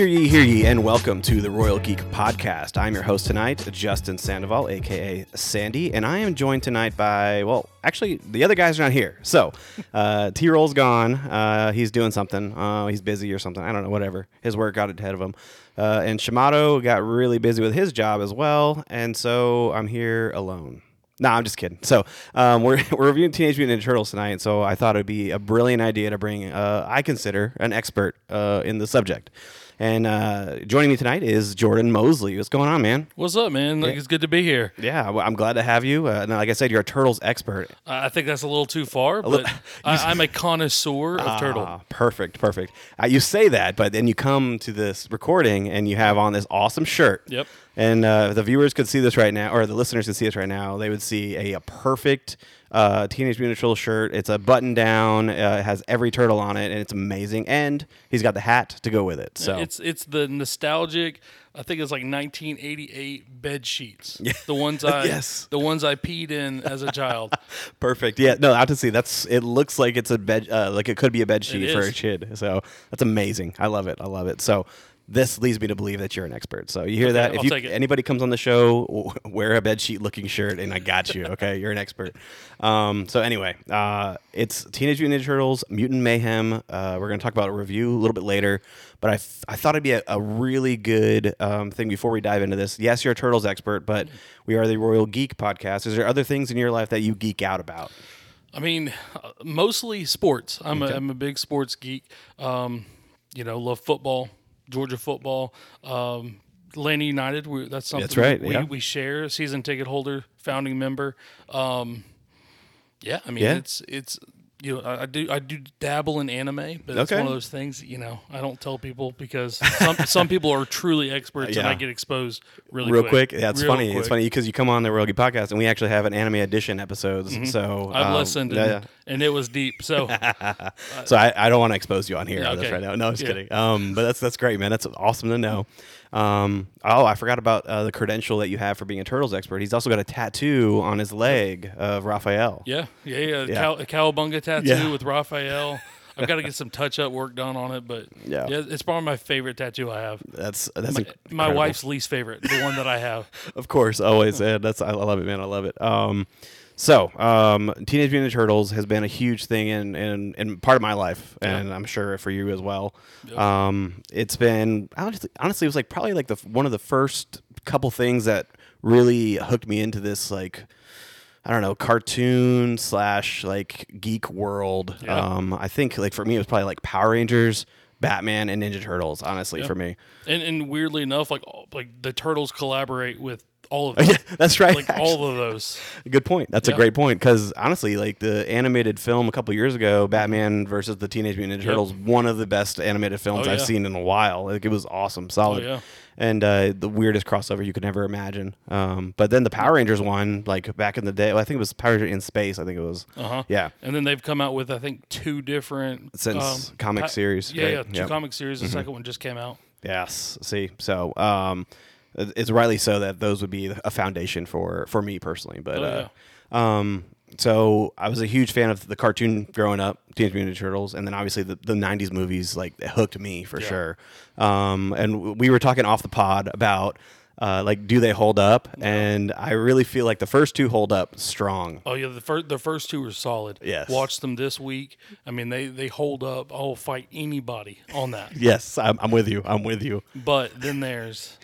Hear ye, hear ye, and welcome to the Royal Geek Podcast. I'm your host tonight, Justin Sandoval, aka Sandy, and I am joined tonight by, well, actually, the other guys are not here. So, uh, T Roll's gone. Uh, he's doing something. Uh, he's busy or something. I don't know, whatever. His work got ahead of him. Uh, and Shamato got really busy with his job as well, and so I'm here alone. No, I'm just kidding. So um, we're, we're reviewing Teenage Mutant Ninja Turtles tonight, so I thought it'd be a brilliant idea to bring, uh, I consider, an expert uh, in the subject. And uh, joining me tonight is Jordan Mosley. What's going on, man? What's up, man? Like, It's good to be here. Yeah, well, I'm glad to have you. Uh, now, like I said, you're a turtles expert. I I think that's a little too far, but I, I'm a connoisseur of turtle. Ah, perfect, perfect. Uh, you say that, but then you come to this recording and you have on this awesome shirt. Yep. And uh, the viewers could see this right now, or the listeners could see this right now, they would see a, a perfect uh, Teenage Mutant Turtle shirt. It's a button down. Uh, it has every turtle on it, and it's amazing. And he's got the hat to go with it. So It's it's the nostalgic. I think it's like 1988 bed sheets. The ones I Yes. the ones I peed in as a child. perfect. Yeah, no, out to see. That's. It looks like it's a bed. Uh, like it could be a bed sheet for a kid. So that's amazing. I love it. I love it. So. This leads me to believe that you're an expert. So you hear that? If you, anybody comes on the show, wear a bed sheet looking shirt, and I got you. Okay, you're an expert. Um, so anyway, uh, it's Teenage Mutant Ninja Turtles, Mutant Mayhem. Uh, we're gonna talk about a review a little bit later, but I, f- I thought it'd be a, a really good um, thing before we dive into this. Yes, you're a turtles expert, but we are the Royal Geek Podcast. Is there other things in your life that you geek out about? I mean, uh, mostly sports. I'm a I'm a big sports geek. Um, you know, love football, Georgia football. Um, Atlanta United. We, that's something That's right, We, yeah. we share. Season ticket holder, founding member. Um, yeah, I mean, Yeah. it's it's you know, I, I do I do dabble in anime, but it's Okay. one of those things. You know, I don't tell people because some some people are truly experts, and Yeah. I get exposed really Real quick, yeah, it's Real funny. It's quick. funny because you come on the Geek Podcast, and we actually have an anime edition episodes. So I've um, listened, yeah, and, and it was deep. So So I, I don't want to expose you on here Yeah, on this okay. right now. No, I was Yeah. kidding. Um, but that's that's great, man. That's awesome to know. Um, oh, I forgot about uh, the credential that you have for being a turtles expert. He's also got a tattoo on his leg of Raphael. Yeah, yeah, yeah. Yeah. Cow, a cowabunga tattoo Yeah. with Raphael. I've got to get some touch-up work done on it, but Yeah. it's probably my favorite tattoo I have. That's that's My incredible. wife's least favorite, the one that I have. of course, always. Yeah, that's I love it, man. I love it. Um, so um, Teenage Mutant Ninja Turtles has been a huge thing in in, in part of my life, and I'm sure for you as well. Um, it's been honestly, honestly, it was like probably like the one of the first couple things that really hooked me into this like. I don't know, cartoon slash like geek world. Yeah. Um, I think like for me, it was probably like Power Rangers, Batman, and Ninja Turtles. Honestly, for me, And, and weirdly enough, like like the turtles collaborate with all of them, yeah, that's right. like all of those. Good point. That's a great point because honestly, like the animated film a couple years ago, Batman versus the Teenage Mutant Ninja Turtles, one of the best animated films Oh, I've yeah. seen in a while. Like it was awesome, solid, Oh, yeah. and uh, the weirdest crossover you could never imagine. Um, but then the Power Rangers one, like back in the day, well, I think it was Power Rangers in Space. I think it was. Uh huh. Yeah. And then they've come out with I think two different Since um, comic pa- series, Yeah, right? yeah, two Yep. Mm-hmm. comic series. The second one just came out. Yes. See, so um, it's rightly so that those would be a foundation for for me personally. But Oh, uh, um, so I was a huge fan of the cartoon growing up, Teenage Mutant Ninja Turtles, and then obviously the, the '90s movies like hooked me for Yeah. sure. Um, and we were talking off the pod about. Uh, like, do they hold up? And I really feel like the first two hold up strong. Oh yeah, the first the first two are solid. Yes. Watched them this week. I mean, they they hold up. I'll fight anybody on that. Yes, I'm, I'm with you. I'm with you. But then there's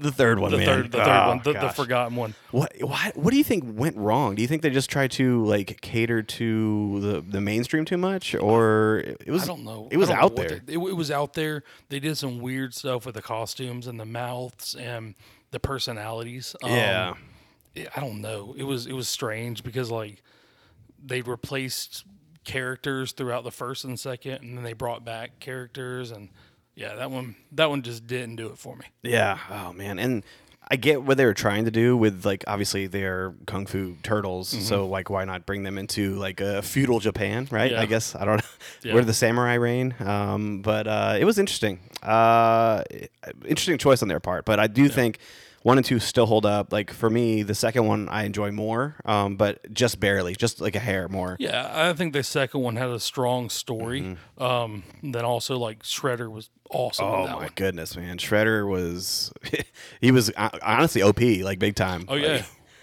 The third one, the man. third the third Oh, one, the, the forgotten one. What, what what do you think went wrong? Do you think they just tried to like cater to the, the mainstream too much, or it was I don't know. it was I don't know out there? they- it, it was out there. They did some weird stuff with the costumes and the mouths and the personalities. Um, yeah, it- I don't know. It was it was strange because like they replaced characters throughout the first and second, and then they brought back characters, and yeah, that one that one just didn't do it for me. yeah. Oh man, and I get what they were trying to do with like obviously they're kung fu turtles, Mm-hmm. so like why not bring them into like a feudal Japan, right? Yeah. I guess I don't know Yeah. where the samurai reign. Um, but uh, it was interesting. Uh, interesting choice on their part, but I do think one and two still hold up. Like for me, the second one I enjoy more, um, but just barely, just like a hair more. Yeah, I think the second one had a strong story. Mm-hmm. Um, then also like Shredder was awesome. in Oh my one. goodness, man! Shredder was he was uh, honestly OP, like big time. Oh, Like, yeah.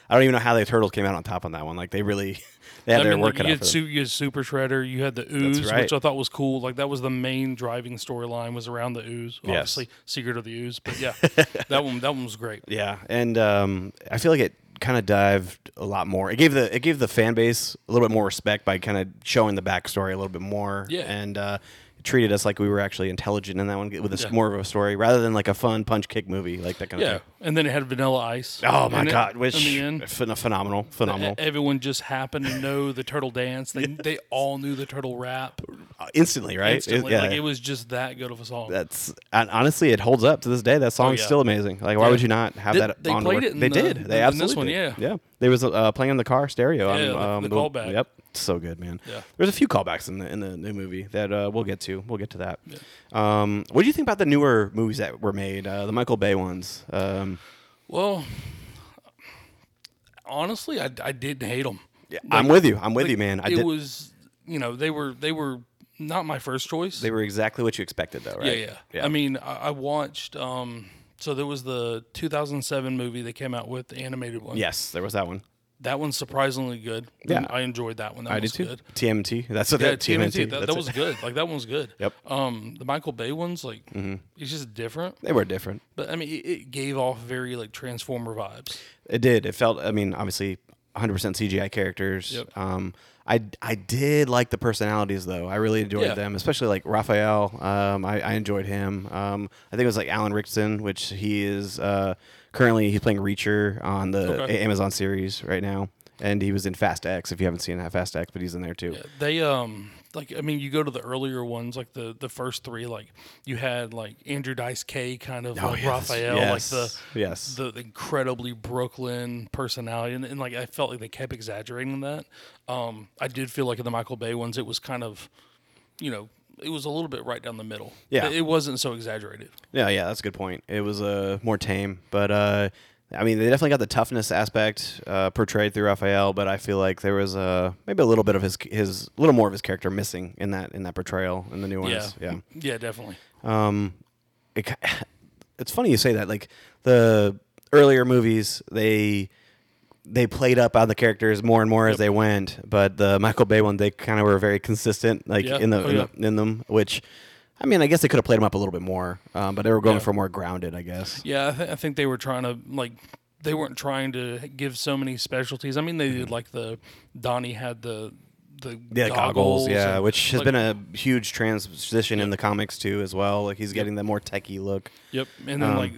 I don't even know how the turtles came out on top on that one. Like they really they had I their mean, work like, cut you, out had for them. su- you had Super Shredder, you had the ooze, right. which I thought was cool. Like that was the main driving storyline was around the ooze. Yes. Obviously, Secret of the Ooze, but yeah, that one that one was great. Yeah, and um, I feel like it kind of dived a lot more. It gave the it gave the fan base a little bit more respect by kind of showing the backstory a little bit more. Yeah. and uh, treated us like we were actually intelligent in that one with a, Yeah. more of a story rather than like a fun punch kick movie like that kind of Yeah, thing. and then it had Vanilla Ice. Oh my in it- god, which in the end, phenomenal, phenomenal. e- everyone just happened to know the turtle dance. They they all knew the turtle rap Uh, instantly, right? It- yeah, Like it was just that good of a song. that's and honestly, it holds up to this day. That song's Oh, yeah. still amazing. Like, why Yeah. would you not have Did- that? they on played work? it They the- did. They in this absolutely one, did. yeah. yeah. They was uh, playing in the car stereo. Yeah, on, the- um, the callback. Yep, so good, man. Yeah. There's a few callbacks in the in the new movie that uh, we'll get to. We'll get to that. Um, what do you think about the newer movies that were made? Uh, the Michael Bay ones. Um, well, honestly, I, I didn't hate them. yeah, I'm with you. I'm with you, man. I it did. was you know they were they were not my first choice. they were exactly what you expected, though, right? yeah, right? yeah, I mean, I, I watched. Um, so there was the 2007 movie they came out with, the animated one. yes, there was that one. That one's surprisingly good. Yeah. I enjoyed that one. That I did was too. good. TMT. That's what Yeah, that TMNT. That, that was good. Like that one was good. Yep. Um, the Michael Bay ones, like, mm-hmm. it's just different. They were different. But I mean, it, it gave off very like Transformer vibes. It did. It felt. I mean, obviously, 100% CGI characters. Yep. Um, I I did like the personalities though. I really enjoyed Yeah. them, especially like Raphael. Um, I, I enjoyed him. Um, I think it was like Alan Ritchson, which he is uh, currently he's playing Reacher on the Okay. Amazon series right now, and he was in Fast X. If you haven't seen that Fast X, but he's in there too. Yeah, they um like I mean you go to the earlier ones like the the first three like you had like Andrew Dice Clay kind of like yes. Raphael Yes. like the Yes. the incredibly Brooklyn personality and, and like I felt like they kept exaggerating that. Um I did feel like in the Michael Bay ones it was kind of you know it was a little bit right down the middle. Yeah. It, it wasn't so exaggerated. Yeah, yeah, that's a good point. It was uh, more tame, but uh, I mean, they definitely got the toughness aspect uh, portrayed through Raphael, but I feel like there was uh, maybe a little bit of his his a little more of his character missing in that in that portrayal in the new Yeah. ones. Yeah. Yeah, definitely. Um, it, it's funny you say that. Like the earlier movies, they they played up on the characters more and more as they went, but the Michael Bay one, they kind of were very consistent, like Yeah. in the, Oh, in, yeah. the in them, which. I mean, I guess they could have played them up a little bit more, um, but they were going Yeah. for more grounded, I guess. Yeah, I, th- I think they were trying to like they weren't trying to give so many specialties. I mean, they did like the Donnie had the the Mm-hmm. Yeah, goggles, yeah, and, which has like, been a huge transition in the comics too, as well. Like he's getting the more techie look. yep. And then um, like,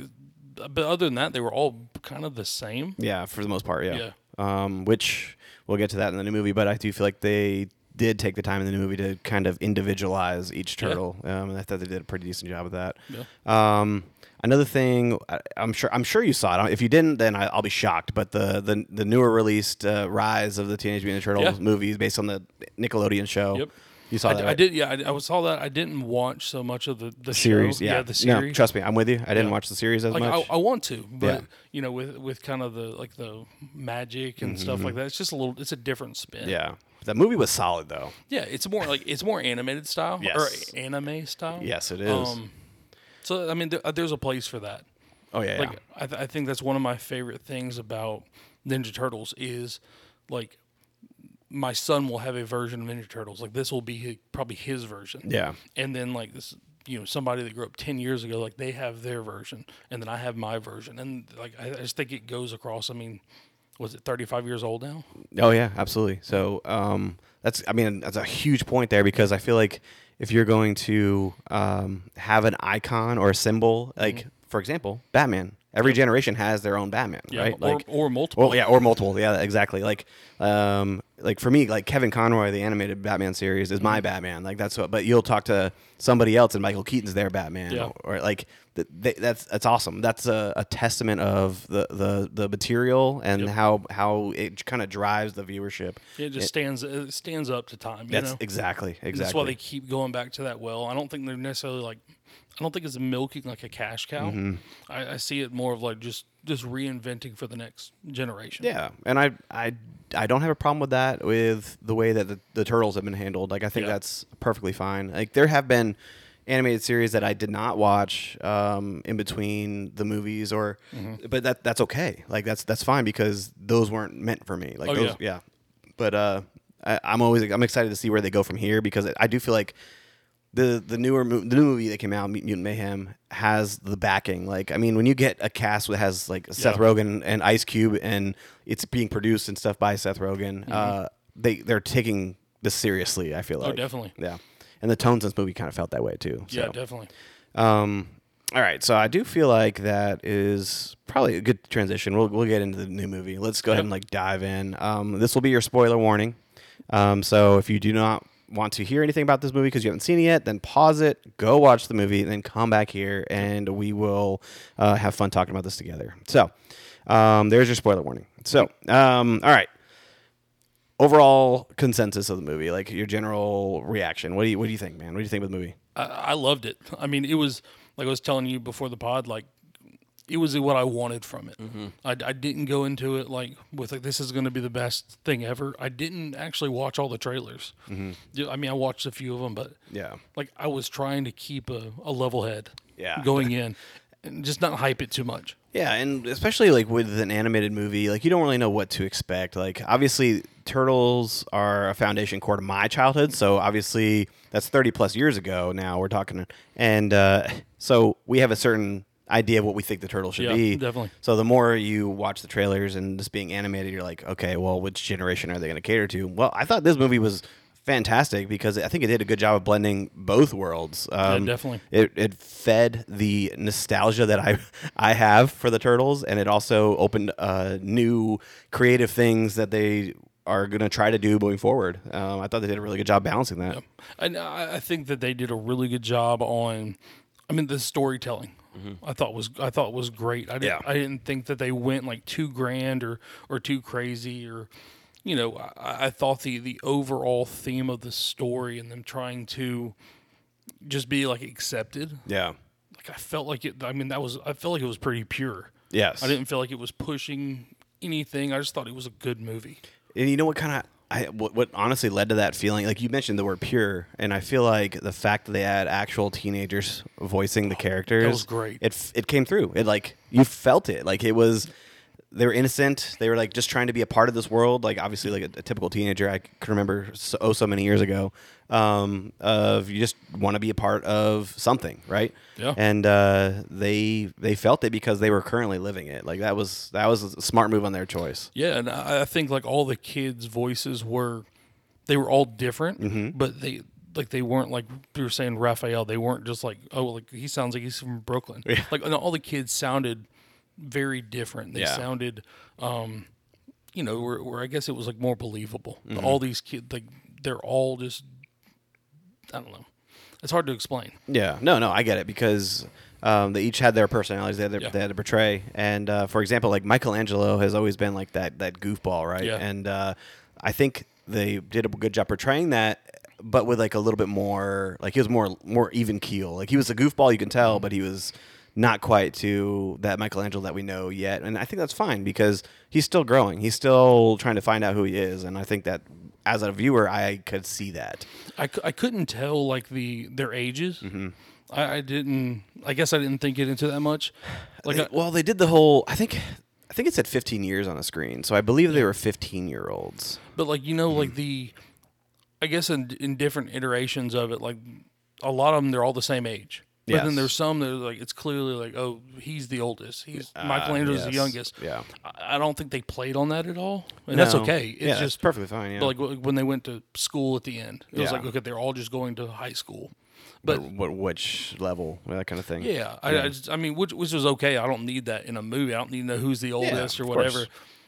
but other than that, they were all kind of the same. Yeah, for the most part, yeah. Yeah. Um, which we'll get to that in the new movie, but I do feel like they did take the time in the new movie to kind of individualize each Yeah. turtle, um, and I thought they did a pretty decent job of that. Yeah. Um, another thing, I, I'm sure I'm sure you saw it. If you didn't, then I, I'll be shocked. But the the, the newer released uh, Rise of the Teenage Mutant Ninja Turtles Yeah. movies based on the Nickelodeon show. Yep. You saw I, that? I right? did. Yeah, I, I saw that. I didn't watch so much of the the series. show. Yeah, the No, series. trust me, I'm with you. I didn't Yeah. watch the series as like much. I, I want to, but Yeah. you know, with with kind of the like the magic and stuff like that, it's just a little. It's a different spin. Mm-hmm. yeah, that movie was solid though. Yeah, it's more like it's more animated style Yes. or anime style. Yes, it is. Um, so I mean, there, there's a place for that. oh yeah, Like yeah. I, th- I think that's one of my favorite things about Ninja Turtles is like my son will have a version of Ninja Turtles. Like this will be hi probably his version. Yeah. And then like this, you know, somebody that grew up ten years ago, like they have their version, and then I have my version, and like I, just think it goes across. I mean, was it 35 years old now? Oh yeah, absolutely. So um, that's I mean that's a huge point there because I feel like if you're going to um, have an icon or a symbol, like for example, Batman. Every generation has their own Batman, Yeah, right? or, Like or multiple. Well, yeah, or multiple. Yeah, exactly. Like, um, like for me, like Kevin Conroy, the animated Batman series is Mm-hmm. my Batman. Like that's what. But you'll talk to somebody else, and Michael Keaton's their Batman. Yeah. Or, like th- they, that's that's awesome. That's a, a testament of the the the material and Yep. how how it kind of drives the viewership. It just stands it stands up to time. You That's know? exactly exactly. That's why they keep going back to that well. I don't think they're necessarily like I don't think it's milking like a cash cow. Mm-hmm. I, I see it more of like just just reinventing for the next generation. Yeah, and I I I don't have a problem with that with the way that the, the turtles have been handled. Like I think Yeah. that's perfectly fine. Like there have been animated series that I did not watch um, in between the movies, or Mm-hmm. but that that's okay. Like that's that's fine because those weren't meant for me. Like Oh, those, yeah. But uh, I, I'm always I'm excited to see where they go from here because I do feel like the the newer mo- the new movie that came out, Mutant Mayhem, has the backing. Like, I mean, when you get a cast that has like Seth Yeah. Rogen and Ice Cube, and it's being produced and stuff by Seth Rogen, uh, they they're taking this seriously. I feel like, Mm-hmm. Oh, definitely. yeah. And the tones in this movie kind of felt that way too. So. Yeah, definitely. Um, all right, so I do feel like that is probably a good transition. We'll we'll get into the new movie. Let's go ahead and like dive in. Um, this will be your spoiler warning. Um, so if you do not want to hear anything about this movie because you haven't seen it yet, then pause it, go watch the movie, then come back here, and we will uh, have fun talking about this together. So um, there's your spoiler warning. So um, all right. Overall consensus of the movie, like your general reaction. What do you what do you think, man? What do you think of the movie? I, I loved it. I mean, it was like I was telling you before the pod, like it was what I wanted from it. Mm-hmm. I, I didn't go into it like with like this is going to be the best thing ever. I didn't actually watch all the trailers. Mm-hmm. I mean, I watched a few of them, but Yeah. like I was trying to keep a, a level head. Yeah. going in and just not hype it too much. Yeah, and especially like with an animated movie, like you don't really know what to expect. Like obviously turtles are a foundation core to my childhood, so obviously that's 30 plus years ago now we're talking and uh, so we have a certain idea of what we think the turtle should Yeah, be. definitely. So the more you watch the trailers and just being animated, you're like, okay, well, which generation are they going to cater to? Well, I thought this movie was fantastic because I think it did a good job of blending both worlds. Um, definitely. It, it fed the nostalgia that I I have for the turtles, and it also opened uh, new creative things that they are going to try to do moving forward. Um, I thought they did a really good job balancing that. And I, I think that they did a really good job on. I mean, the storytelling. Mm-hmm. I thought was I thought was great. I didn't Yeah. I didn't think that they went like too grand or or too crazy or you know I, I thought the the overall theme of the story and them trying to just be like accepted. Yeah. Like I felt like it. I mean, that was I felt like it was pretty pure. Yes. I didn't feel like it was pushing anything. I just thought it was a good movie. And you know what kind of I what, what honestly led to that feeling? Like you mentioned the word pure, and I feel like the fact that they had actual teenagers voicing the characters was great. It it came through. It like you felt it. Like it was. They were innocent. They were like just trying to be a part of this world. Like obviously, like a, a typical teenager, I can remember so, oh so many years ago. Um, of you just want to be a part of something, right? Yeah. And uh, they they felt it because they were currently living it. Like that was that was a smart move on their choice. Yeah, and I I think like all the kids' voices were, they were all different, Mm-hmm. but they like they weren't like we were saying Raphael. They weren't just like oh like he sounds like he's from Brooklyn. Like no, all the kids sounded very different. They Yeah. sounded, um, you know, where, where I guess it was like more believable. Mm-hmm. All these kids like they're all just I don't know. It's hard to explain. Yeah, no, no, I get it because um, they each had their personalities they had, to- Yeah. they had to portray. And uh, for example, like Michelangelo has always been like that that goofball, right? Yeah. And uh, I think they did a good job portraying that, but with like a little bit more like he was more more even keel. Like he was a goofball, you can tell, but he was not quite to that Michelangelo that we know yet. And I think that's fine because he's still growing. He's still trying to find out who he is, and I think that as a viewer, I could see that. I, I couldn't tell like the their ages. Mm-hmm. I, I didn't. I guess I didn't think it into that much. Like I, well, they did the whole. I think, I think it said 15 years on a screen, so I believe they were 15 year olds. But like you know, Mm-hmm. like the, I guess in in different iterations of it, like a lot of them, they're all the same age. But Yes. then there's some that are like it's clearly like oh he's the oldest, he's uh, Michelangelo's the youngest. Yeah. I, I don't think they played on that at all, and that's okay. It's yeah, just perfectly fine. Yeah. but like when they went to school at the end, it was Yeah. like okay, they're all just going to high school. but what, which level, that kind of thing. Yeah, I, I, just, I mean, which which was okay. I don't need that in a movie. I don't need to know who's the oldest or whatever. course.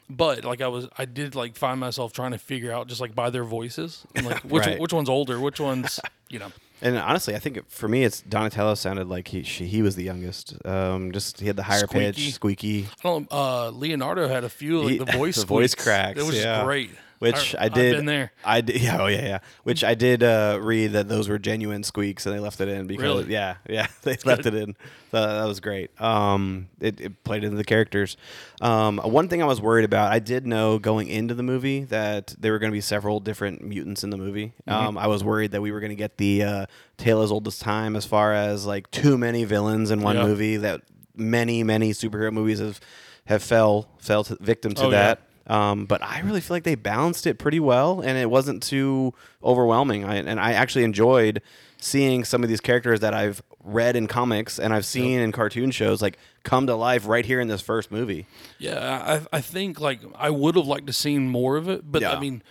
But like I was, I did like find myself trying to figure out just like by their voices, and, like which Right. which one's older, which one's you know. And honestly, I think for me, it's Donatello sounded like he she, he was the youngest. Um, just he had the higher Squeaky. pitch, squeaky. I don't. Uh, Leonardo had a few like He- the voice the voice cracks, It was yeah. great. Which I- I, I've did. been there. I did. Yeah, oh yeah, yeah. Which I did uh, read that those were genuine squeaks, and they left it in because Really? yeah, yeah, they left it in. So that was great. Um, it, it played into the characters. Um, one thing I was worried about, I did know going into the movie that there were going to be several different mutants in the movie. Mm-hmm. Um, I was worried that we were going to get the uh, tale as old as time, as far as like too many villains in one Yeah. movie. That many, many superhero movies have have fell fell to, victim to Oh, yeah. Um, but I really feel like they balanced it pretty well, and it wasn't too overwhelming. I, and I actually enjoyed seeing some of these characters that I've read in comics and I've seen in cartoon shows like come to life right here in this first movie. Yeah, I, I think like I would have liked to seen more of it, but Yeah. I mean,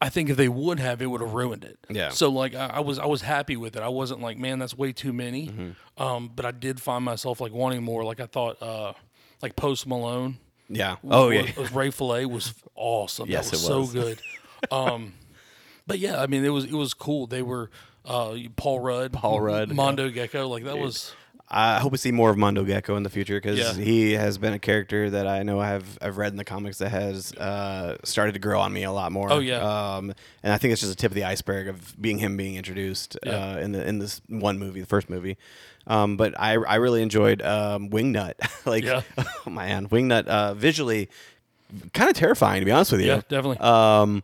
I think if they would have, it would have ruined it. Yeah. So like I, I was I was happy with it. I wasn't like, man, that's way too many. Mm-hmm. Um, but I did find myself like wanting more. Like I thought, uh, like Post Malone. Yeah. Oh was, yeah. was Ray Fillet was awesome. Yes, that was, it was. so good. Um, but yeah, I mean, it was it was cool. They were uh, Paul Rudd, Paul Rudd, yeah. Mondo Gecko. Like that was I hope we see more of Mondo Gecko in the future because Yeah. he has been a character that I know I've I've read in the comics that has uh, started to grow on me a lot more. Oh, yeah. um, and I think it's just a tip of the iceberg of being him being introduced Yeah. uh, in the in this one movie, the first movie. Um, but I I really enjoyed um, Wingnut. like, Yeah. oh man, Wingnut uh, visually kind of terrifying to be honest with you. yeah, definitely. Um,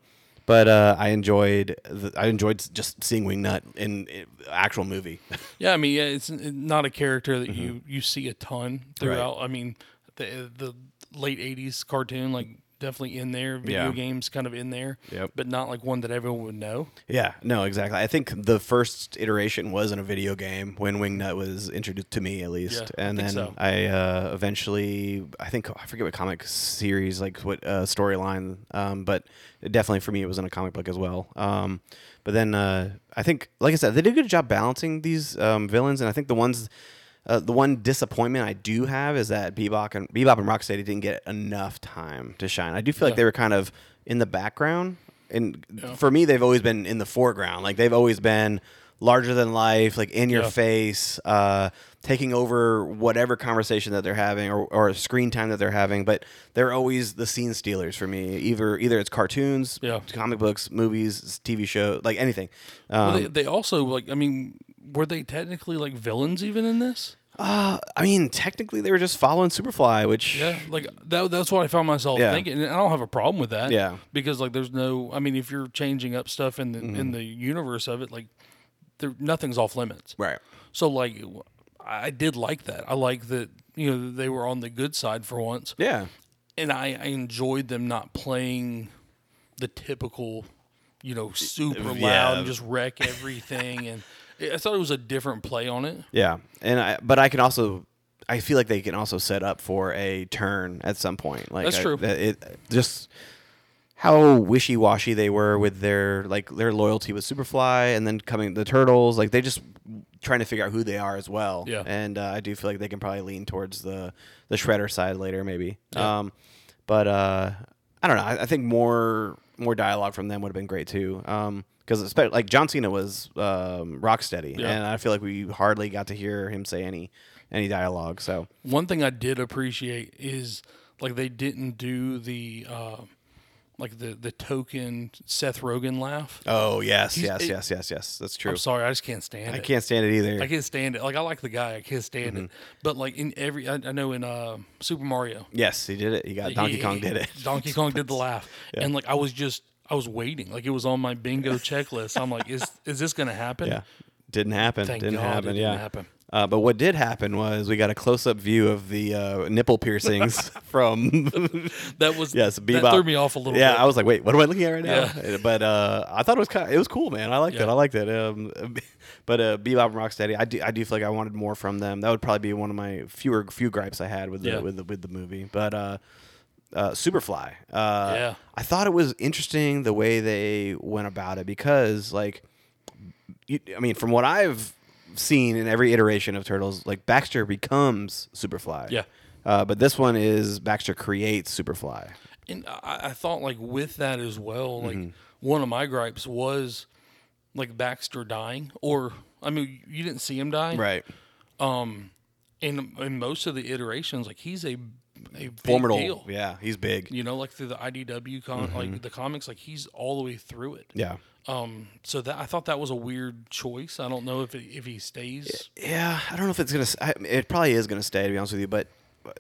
but uh, I enjoyed the, I enjoyed just seeing Wingnut in, in actual movie. Yeah, I mean, yeah, it's not a character that you you see a ton Mm-hmm. Right. throughout. I mean, the the late '80s cartoon, like definitely in there. Video Yeah. games, kind of in there. Yep. But not like one that everyone would know. Yeah, no, exactly. I think the first iteration was in a video game when Wingnut was introduced to me, at least, Yeah, and think then so. I uh, eventually, I think I forget what comic series, like what uh, storyline, um, but definitely for me, it was in a comic book as well. Um, but then uh, I think, like I said, they did a good job balancing these um, villains, and I think the ones. Uh, the one disappointment I do have is that Bebop and Bebop and Rocksteady didn't get enough time to shine. I do feel like they were kind of in the background, and Yeah. for me, they've always been in the foreground. Like they've always been larger than life, like in your Yeah. face, uh, taking over whatever conversation that they're having or, or screen time that they're having. But they're always the scene stealers for me. Either either it's cartoons, Yeah. comic books, movies, TV show, like anything. Um, Well, they, they also like. I mean, were they technically like villains even in this? Uh, I mean, technically, they were just following Superfly, which Yeah, like that. That's what I found myself Yeah. thinking, and I don't have a problem with that. Yeah. because like there's no. I mean, if you're changing up stuff in the Mm-hmm. in the universe of it, like there nothing's off limits. right. So like, I did like that. I like that you know they were on the good side for once, Yeah. and I, I enjoyed them not playing the typical, you know, super loud Yeah. and just wreck everything. and I thought it was a different play on it. Yeah, and I, but I can also, I feel like they can also set up for a turn at some point. Like That's I- true. it just how wishy washy they were with their like their loyalty with Superfly, and then coming the Turtles. Like they just trying to figure out who they are as well. Yeah. and uh, I do feel like they can probably lean towards the the Shredder side later, maybe. Yeah. Um, but uh, I don't know. I, I think more more dialogue from them would have been great too. Um, because like John Cena was um, Rocksteady, Yeah. and I feel like we hardly got to hear him say any any dialogue. So One thing I did appreciate is like they didn't do the uh, like the the token Seth Rogen laugh. oh yes, He's- yes, it- yes, yes, yes. That's true. I'm sorry, I just can't stand I it. I can't stand it either. I can't stand it. Like I like the guy, I can't stand Mm-hmm. it. But like in every, I, I know in uh, Super Mario, yes, he did it. He got Donkey he- Kong did it. Donkey Kong did the laugh, and like I was just, I was waiting. Like it was on my bingo checklist. I'm like, is is this gonna happen? Yeah, didn't happen. Thank didn't God happen. it didn't happen. Uh, but what did happen was we got a close-up view of the uh, nipple piercings from That was yes, That Bebop. threw me off a little bit. Yeah, bit. I was like, wait, what am I looking at right now? Yeah. But uh, I thought it was kind of, it was cool, man. I liked it. Yeah. I liked it. Um, but uh, Bebop and Rocksteady, I do I do feel like I wanted more from them. That would probably be one of my fewer few gripes I had with the Yeah. with the with the movie. But uh, Superfly, uh, Yeah. I thought it was interesting the way they went about it because like, you, I mean, from what I've seen in every iteration of Turtles, like Baxter becomes Superfly. Yeah. Uh, but this one is Baxter creates Superfly. And I, I thought like with that as well, like Mm-hmm. one of my gripes was like Baxter dying, or I mean, you didn't see him die, Right. Um, in in most of the iterations, like he's a a formidable. deal. Yeah, he's big. You know, like through the IDW con, Mm-hmm. like the comics, like he's all the way through it. Yeah. Um, so that I thought that was a weird choice. I don't know if it, if he stays. Yeah, I don't know if it's gonna. it probably is gonna stay, to be honest with you. But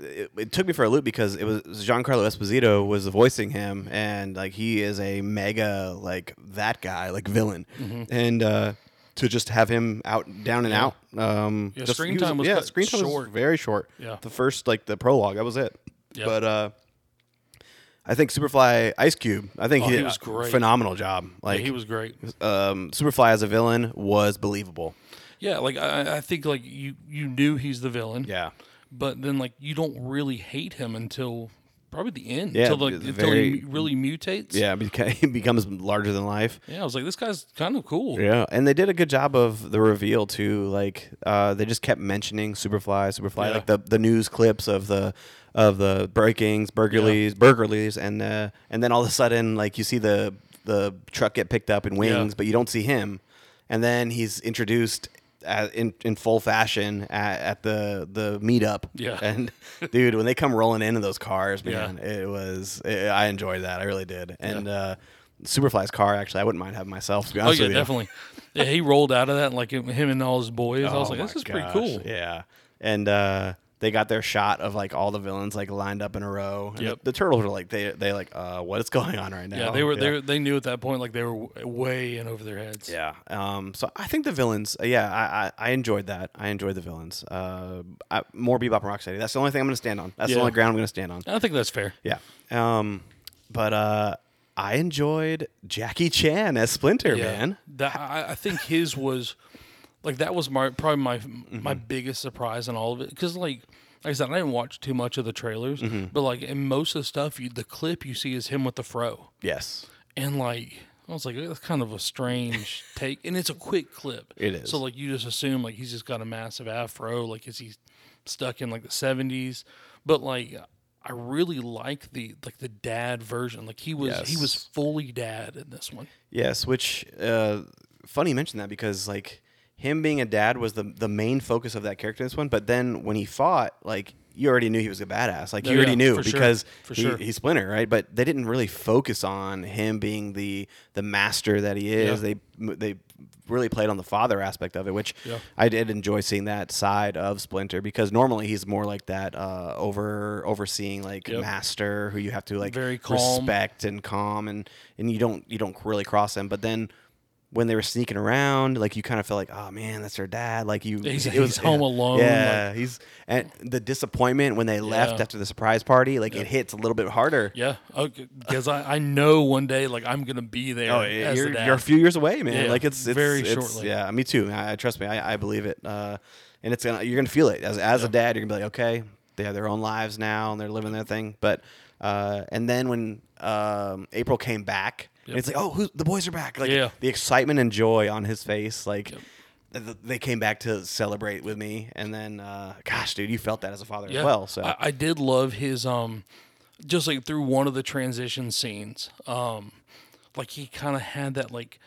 it, it took me for a loop because it was Giancarlo Esposito was voicing him, and like he is a mega like that guy, like villain, Mm-hmm. and uh, to just have him out, down and out. Um, Yeah, just- screen he time was yeah, screen time short. was very short. Yeah. the first like the prologue, that was it. Yeah. But uh, I think Superfly Ice Cube. I think Oh, he he did was a great. phenomenal job. Like yeah, he was great. um, Superfly as a villain was believable. Yeah, like I, I think like you you knew he's the villain. Yeah. but then like you don't really hate him until probably the end. Yeah, until, like, until he really mutates. Yeah, he becomes larger than life. yeah. I was like, this guy's kind of cool. Yeah, and they did a good job of the reveal too. Like, uh, they just kept mentioning Superfly, Superfly, Yeah. like the the news clips of the of the breakings, burglaries, burglaries, and uh, and then all of a sudden, like you see the the truck get picked up in wings, Yeah. but you don't see him, and then he's introduced. At, in in full fashion at, at the the meetup, Yeah. and dude, when they come rolling into those cars, Yeah. man, it was it, I enjoyed that, I really did, and uh, Superfly's car actually, I wouldn't mind having myself. To be Oh yeah, with you. definitely. Yeah, he rolled out of that like him and all his boys. Oh, I was Oh like, this my is pretty cool. Yeah, and uh, they got their shot of like all the villains like lined up in a row. And Yep. The, the turtles were like they they like uh, what is going on right now? Yeah, they were they were, they knew at that point like they were way in over their heads. Yeah. Um. So I think the villains. uh, yeah. I, I I enjoyed that. I enjoyed the villains. Uh. I, more Bebop and Rocksteady. That's the only thing I'm going to stand on. That's the only ground I'm going to stand on. I think that's fair. Yeah. Um. But uh, I enjoyed Jackie Chan as Splinter. Yeah, Man. that I, I think his was like that was my probably my Mm-hmm. my biggest surprise in all of it because like. Like I said, I didn't watch too much of the trailers, Mm-hmm. but like in most of the stuff, you, the clip you see is him with the fro. Yes. And like, I was like, that's kind of a strange take. And it's a quick clip. It is. So like, you just assume like he's just got a massive afro, like is he stuck in like the seventies? But like, I really like the like the dad version. Like he was he was fully dad in this one. Yes, which uh, funny you mention that because like him being a dad was the the main focus of that character in this one. But then when he fought, like you already knew he was a badass. Like you already knew sure. because For he, sure. he's Splinter, right? But they didn't really focus on him being the the master that he is. Yeah. They they really played on the father aspect of it, which Yeah. I did enjoy seeing that side of Splinter because normally he's more like that uh, over overseeing like Yep. master who you have to like Very calm. respect and calm and and you don't you don't really cross him. But then when they were sneaking around, like you kind of felt like, oh man, that's their dad. Like you, He's- it was- he's home yeah. alone, Yeah, he's and the disappointment when they left after the surprise party, like it hits a little bit harder. Yeah, because I, I know one day like I'm gonna be there. Oh, as you're, the you're a few years away, man. Yeah, like it's, it's very it's- shortly. Yeah, me too. I, I trust me. I, I believe it. Uh, and it's gonna you're gonna feel it as as a dad. You're gonna be like, okay, they have their own lives now and they're living their thing. But uh, and then when um, April came back, and it's like, oh, who's, the boys are back. Like Yeah. the excitement and joy on his face, like. th- They came back to celebrate with me, and then, uh, gosh, dude, you felt that as a father Yeah. as well. So I, I did love his um, just like through one of the transition scenes, um, like he kind of had that like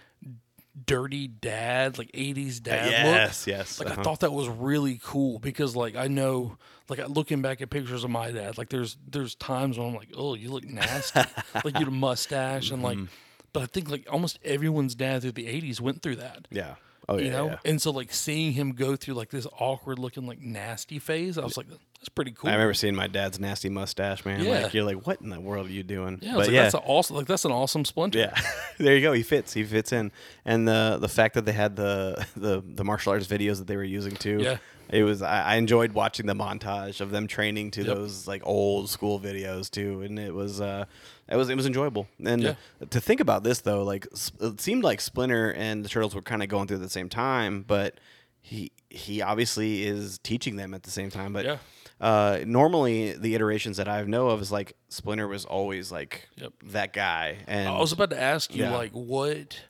dirty dad, like '80s dad look. yes, yes, Like I uh-huh. thought that was really cool because like I know like looking back at pictures of my dad, like there's there's times when I'm like, oh, you look nasty, like you had a mustache and like, Mm-hmm. but I think like almost everyone's dad through the '80s went through that. yeah. Oh yeah, You know, yeah. and so like seeing him go through like this awkward looking like nasty phase, I was like, that's pretty cool. I remember seeing my dad's nasty mustache, man. Yeah. Like you're like, what in the world are you doing? Yeah, but like, yeah, that's an awesome. Like that's an awesome splinter. yeah. there you go. He fits. He fits in. And the the fact that they had the the the martial arts videos that they were using too. Yeah. It was. I, I enjoyed watching the montage of them training to Yep. those like old school videos too, and it was. uh it was it was enjoyable, and Yeah. to think about this though, like it seemed like Splinter and the Turtles were kind of going through at the same time, but he he obviously is teaching them at the same time. But Yeah. Uh, normally the iterations that I know of is like Splinter was always like Yep. that guy, and I was about to ask you Yeah. like what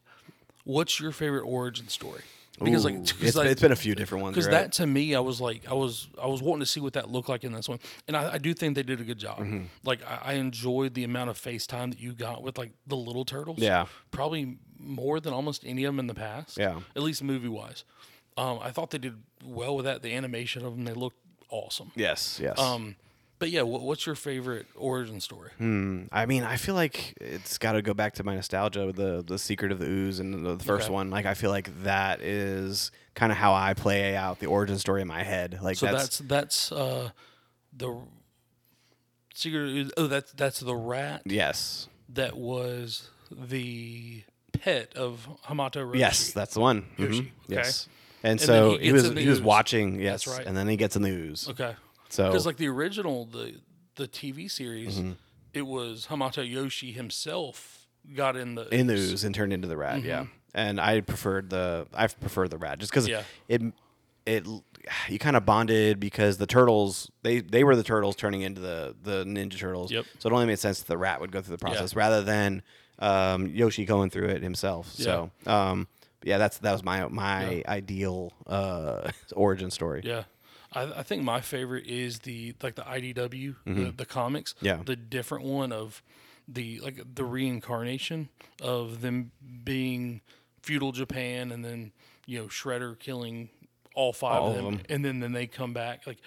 what's your favorite origin story? Because like, Ooh, 'cause, it's, like it's been a few different ones. because right? that to me, I was like, I was, I was wanting to see what that looked like in this one, and I, I do think they did a good job. Mm-hmm. Like, I, I enjoyed the amount of FaceTime that you got with like the little turtles. Yeah. probably more than almost any of them in the past. Yeah. at least movie wise. Um, I thought they did well with that. The animation of them, they looked awesome. yes, yes, Um, But yeah, what, what's your favorite origin story? Hmm. I mean, I feel like it's got to go back to my nostalgia with the the secret of the ooze and the, the first Okay. one. Like, I feel like that is kind of how I play out the origin story in my head. Like, So that's, that's that's uh, the secret. Oh, that's that's the rat yes, that was the pet of Hamato Yoshi. yes, that's the one. Mhm. Okay. Yes. And, so he he, was he was watching, yes, right. and then he gets in the ooze. Okay. So Because like the original, the the TV series, it was Hamato Yoshi himself got in the in the ooze and turned into the rat. Yeah, and I preferred the I prefer the rat just because Yeah. it it you kind of bonded because the turtles they they were the turtles turning into the the ninja turtles. Yep. So it only made sense that the rat would go through the process rather than um, Yoshi going through it himself. So um, yeah, that's that was my my ideal uh, origin story. Yeah. I, I think my favorite is the like the IDW the, the comics Mm-hmm. Yeah. the different one of the like the reincarnation of them being feudal Japan and then you know Shredder killing all five All of of them, them. and then then they come back like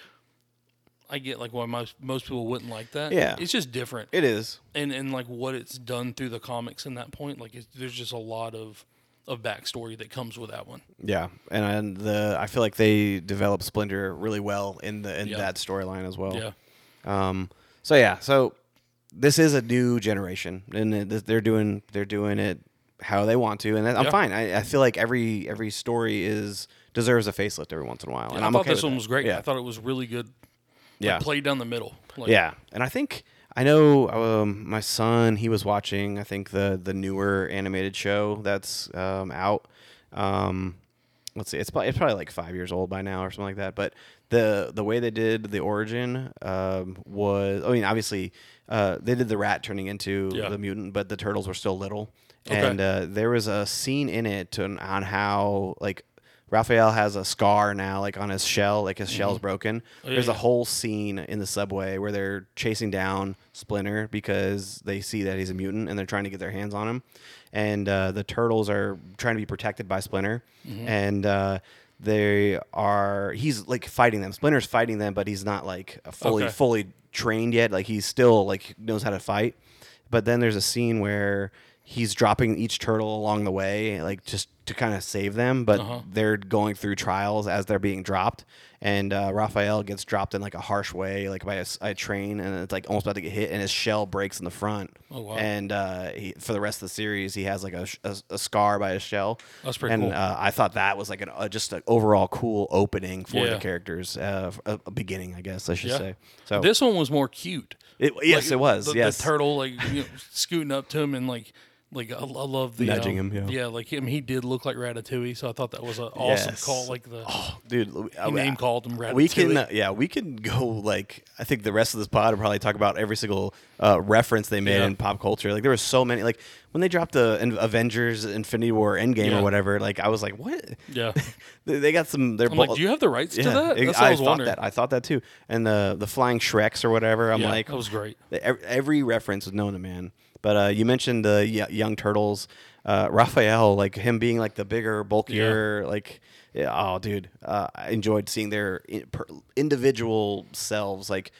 I get like why most most people wouldn't like that Yeah. it's just different It is. and and like what it's done through the comics in that point like it's, there's just a lot of of backstory that comes with that one Yeah, and, and the I feel like they developed Splinter really well in the in Yeah. that storyline as well. yeah Um, so yeah, so this is a new generation, and it- they're doing they're doing it how they want to, and I'm Yeah. fine. I, I feel like every every story is deserves a facelift every once in a while, and I thought okay this one that. was great Yeah, I thought it was really good yeah, played down the middle. Like, yeah. And I think I know um, my son. He was watching. I think the the newer animated show that's um, out. Um, let's see. It's probably, it's probably like five years old by now or something like that. But the the way they did the origin um, was. I mean, obviously, uh, they did the rat turning into Yeah. the mutant, but the turtles were still little. Okay. And uh, there was a scene in it on, on how like. Raphael has a scar now, like on his shell, like his shell's broken. Oh, yeah, There's a yeah. whole scene in the subway where they're chasing down Splinter because they see that he's a mutant and they're trying to get their hands on him. And uh, the turtles are trying to be protected by Splinter. Mm-hmm. And uh, they are, he's like fighting them. Splinter's fighting them, but he's not like fully, Okay. fully trained yet. Like he's still like knows how to fight. But then there's a scene where he's dropping each turtle along the way, like just to kind of save them. But Uh-huh. they're going through trials as they're being dropped. And uh, Raphael gets dropped in like a harsh way, like by a train, and it's like almost about to get hit, and his shell breaks in the front. Oh, wow. And uh, he, for the rest of the series, he has like a, a, a scar by his shell. That's pretty and, cool. uh, I thought that was like an uh, just an overall cool opening for Yeah. the characters, uh, a, a beginning, I guess I should Yeah. say. So This one was more cute. it, yes, Like, it was. The, yes, the turtle like you know, scooting up to him and like like I, I love the Nudging um, him, yeah. like him. He did look like Ratatouille, so I thought that was an awesome Yes. call. Like the Oh, dude. he name called him Ratatouille. We can, uh, yeah, we can go like I think the rest of this pod will probably talk about every single uh, reference they made Yeah. in pop culture. Like there were so many. Like when they dropped the An- Avengers Infinity War Endgame Yeah. or whatever. Like I was like, what? yeah. they they got some. They're I'm like, do you have the rights to that? That's what I was thought wondering. that. I thought that too. And the the flying Shreks or whatever. I'm yeah, like, that was great. the- ev- every reference was known to man. But uh, you mentioned the y- young turtles, uh, Raphael, like him being like the bigger, bulkier, like yeah, oh, dude, uh, I enjoyed seeing their in, per, individual selves. Like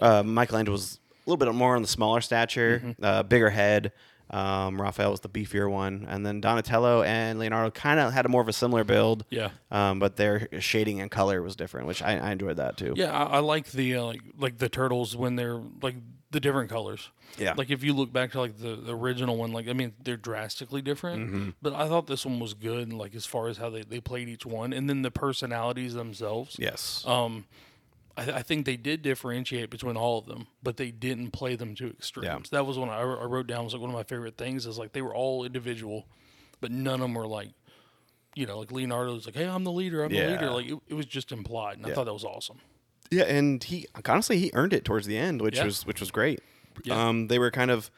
uh, Michelangelo was a little bit more on the smaller stature, Mm-hmm. uh, bigger head. Um, Raphael was the beefier one, and then Donatello and Leonardo kind of had a more of a similar build. Yeah. Um, but their shading and color was different, which I, I enjoyed that too. Yeah, I, I like the uh, like like the turtles when they're like the different colors. Yeah. Like if you look back to like the, the original one, like I mean they're drastically different. But I thought this one was good, like as far as how they, they played each one, and then the personalities themselves. Yes. Um, I, I think they did differentiate between all of them, but they didn't play them to extremes. Yeah. That was one I, I wrote down was like one of my favorite things is like they were all individual, but none of them were like, you know, like Leonardo was like, "Hey, I'm the leader. I'm the leader." Like it, it was just implied, and I thought that was awesome. Yeah, and he honestly he earned it towards the end, which Yeah. was which was great. Yeah. Um, they were kind of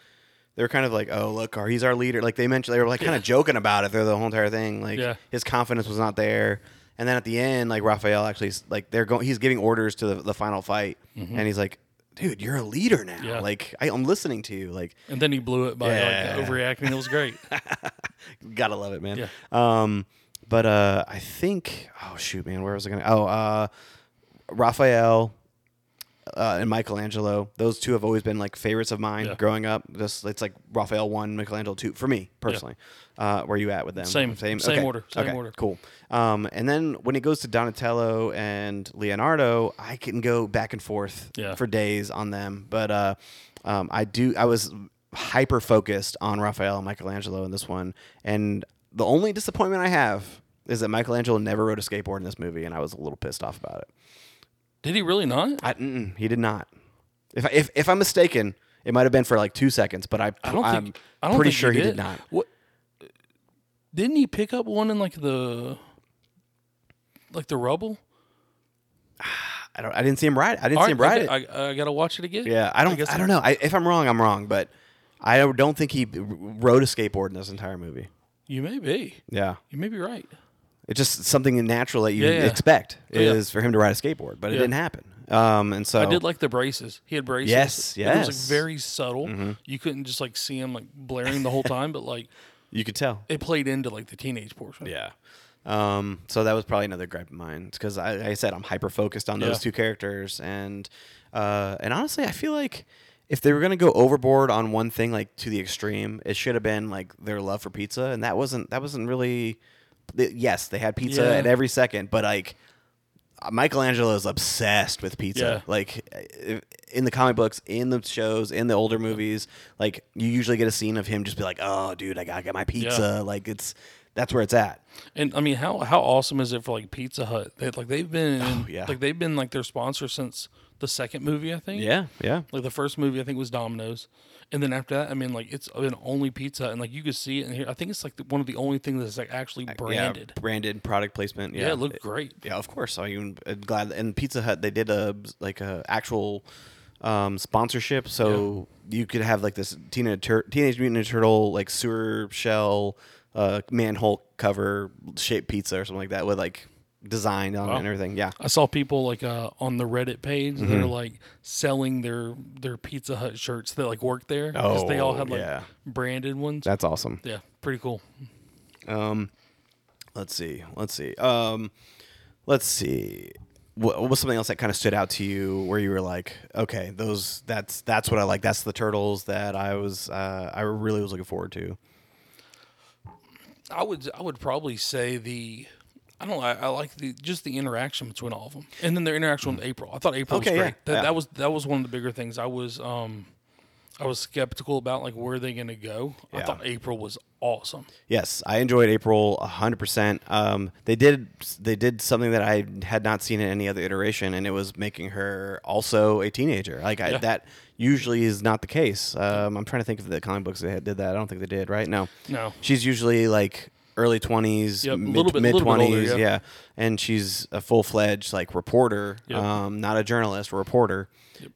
they were kind of like, oh look, our, he's our leader. Like they mentioned, they were like kind of joking about it through the whole entire thing. Like Yeah. his confidence was not there. And then at the end, like Raphael actually like they're going, he's giving orders to the, the final fight, and he's like, dude, you're a leader now. Mm-hmm. Yeah. Like I, I'm listening to you. Like And then he blew it by Yeah. like overreacting. It was great. gotta love it, man. Yeah. Um, but uh, I think, oh shoot, man, where was I gonna? Oh, uh, Raphael uh, and Michelangelo. Those two have always been like favorites of mine Yeah. growing up. Just it's like Raphael one, Michelangelo two for me personally. Uh, where you at with them? Same- same okay. order, same okay. order. Cool. Um, and then when it goes to Donatello and Leonardo, I can go back and forth Yeah. for days on them. But uh, um, I do. I was hyper focused on Raphael and Michelangelo in this one, and the only disappointment I have is that Michelangelo never rode a skateboard in this movie, and I was a little pissed off about it. Did he really not? I, mm-mm, he did not. If, I, if if I'm mistaken, it might have been for like two seconds, but I, I don't I'm think. I don't pretty think sure he did not. What? Didn't he pick up one in like the, like the rubble? I don't. I didn't see him ride. I didn't All see him right, ride it. I, I, I gotta watch it again. yeah, I don't. I, guess don't know. I, if I'm wrong, I'm wrong. But I don't think he rode a skateboard in this entire movie. You may be. Yeah, You may be right. It's just something natural that you Yeah, yeah. expect Yeah. is for him to ride a skateboard, but it didn't happen. Um, and so I did like the braces. He had braces. Yes, It was yes. like very subtle. You couldn't just like see him like blaring the whole time, but like you could tell. it played into like the teenage portion. Yeah. Um, so that was probably another gripe of mine because I, like I said I'm hyper focused on those two characters, and uh, and honestly, I feel like if they were gonna go overboard on one thing like to the extreme, it should have been like their love for pizza, and that wasn't that wasn't really. Yes, they had pizza Yeah. at every second, but like uh, Michelangelo is obsessed with pizza. Yeah. Like in the comic books, in the shows, in the older movies, like you usually get a scene of him just be like, "Oh, dude, I gotta get my pizza." Like it's that's where it's at. And I mean, how how awesome is it for like Pizza Hut? They, like they've been, Oh, yeah. like they've been like their sponsor since the second movie, I think. Yeah, yeah. Like the first movie, I think was Domino's, and then after that, I mean, like it's been only Pizza, and like you could see it in here. I think it's like the, one of the only things that's like actually branded. Yeah, branded product placement. Yeah, Yeah, it looked great. Yeah, of course. I mean, I'm glad. And Pizza Hut, they did a like a actual um, sponsorship, so you could have like this Teenage, Tur- Teenage Mutant Ninja Turtle like sewer shell uh, manhole cover shaped pizza or something like that with like design on it and everything. Yeah, I saw people like uh, on the Reddit page Mm-hmm. that are like selling their their Pizza Hut shirts that like work there because they all Oh, had like yeah. branded ones. that's awesome. yeah, pretty cool. Um, let's see. Let's see. Um, let's see. What, what was something else that kind of stood out to you where you were like, okay, those that's that's what I like. That's the turtles that I was uh, I really was looking forward to. I would I would probably say the I don't know. I, I like the just the interaction between all of them, and then their interaction with April. I thought April Okay, was yeah, great. That, yeah. that was that was one of the bigger things. I was um I was skeptical about like where are they going to go. I thought April was awesome. Yes, I enjoyed April hundred percent. Um, they did they did something that I had not seen in any other iteration, and it was making her also a teenager. Like I, Yeah. that usually is not the case. Um, I'm trying to think if the comic books that did that. I don't think they did. Right? No. No. She's usually like early twenties, Yep, mid mid little bit older, twenties, yeah. yeah. And she's a full fledged like reporter, Yep. um, not a journalist, a reporter.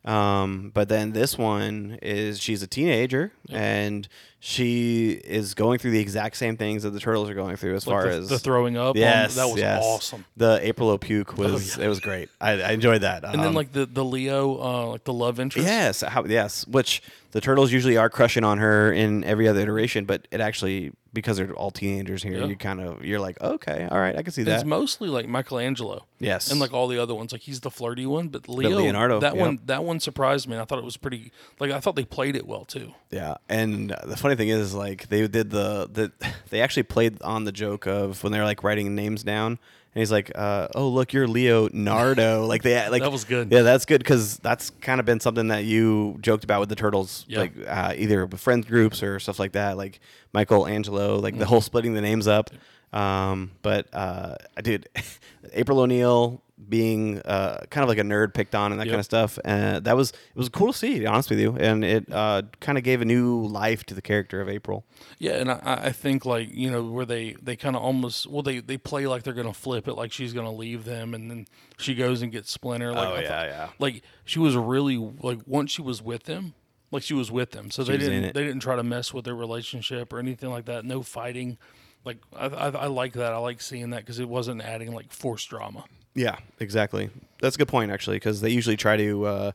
Um, but then this one is she's a teenager and she is going through the exact same things that the turtles are going through as Like far the, as the throwing up. on- Yes, that was yes. awesome. The April O'Puke was it was great. I, I enjoyed that. And then Um, like the the Leo, uh, like the love interest. Yes, how, yes. Which the turtles usually are crushing on her in every other iteration, but it actually because they're all teenagers here, Yeah. you kind of you're like, okay, all right, I can see It's that. mostly like Michelangelo. Yes. And like all the other ones, like he's the flirty one, but Leo, Leonardo, that yep. one, that one surprised me. I thought it was pretty. Like I thought they played it well too. Yeah, and the funny thing is, like they did the the they actually played on the joke of when they were like writing names down, and he's like, uh, "Oh, look, you're Leo Nardo." like they like That was good. Yeah, that's good because that's kind of been something that you joked about with the turtles, Yeah. like uh, either with friend groups or stuff like that, like Michael Angelo, like the Mm-hmm. whole splitting the names up. Um, but uh, dude, April O'Neil being uh, kind of like a nerd picked on and that Yep. kind of stuff. Uh, that was it was cool to see, to be honest with you, and it uh, kind of gave a new life to the character of April. Yeah, and I, I think like you know where they they kind of almost well they they play like they're gonna flip it like she's gonna leave them and then she goes and gets Splinter. Like, Oh, I yeah, thought- yeah. Like she was really like once she was with them, like she was with them. So they didn't they didn't try to mess with their relationship or anything like that. No fighting. Like I I, I like that. I like seeing that because it wasn't adding like forced drama. Yeah, exactly. That's a good point actually, because they usually try to uh,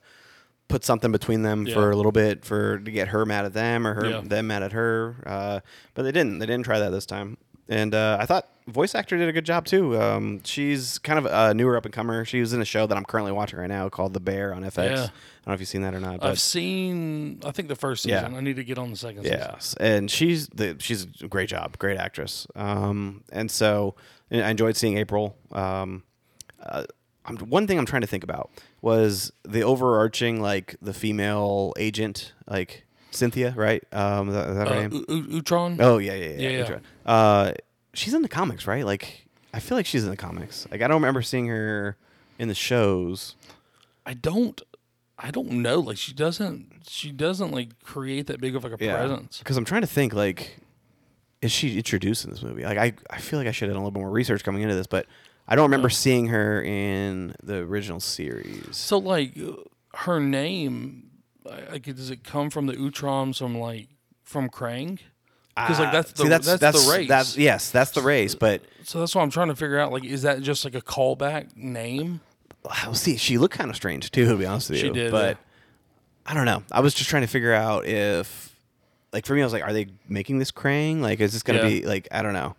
put something between them Yeah. for a little bit for to get her mad at them or her Yeah. them mad at her. Uh, but they didn't. They didn't try that this time. and uh, I thought voice actor did a good job too. Um, she's kind of a newer up and comer. She was in a show that I'm currently watching right now called The Bear on FX. Yeah. I don't know if you've seen that or not. But I've seen. I think the first Yeah. season. I need to get on the second season. Yes, and she's the she's a great job, great actress. Um, and so and I enjoyed seeing April. Um, uh, I'm, one thing I'm trying to think about was the overarching like the female agent, like Cynthia, right? Um, is that, is that her Uh, name? U- Utrom. Oh yeah, yeah, yeah. Yeah, yeah. Uh, she's in the comics, right? Like I feel like she's in the comics. Like I don't remember seeing her in the shows. I don't. I don't know. Like she doesn't. She doesn't like create that big of like a presence. Because I'm trying to think, like, is she introduced in this movie? Like, I, I feel like I should have done a little bit more research coming into this, but I don't remember seeing her in the original series. So like her name, like does it come from the Utroms from like from Krang? Because like Ah, that's the see, that's, the race. That's yes, that's the race. But so that's what I'm trying to figure out. Like, is that just like a callback name? I'll see. She looked kind of strange too, to be honest with you, She did, but. I don't know. I was just trying to figure out if, like, for me, I was like, are they making this Krang? Like, is this gonna Yeah. be like? I don't know.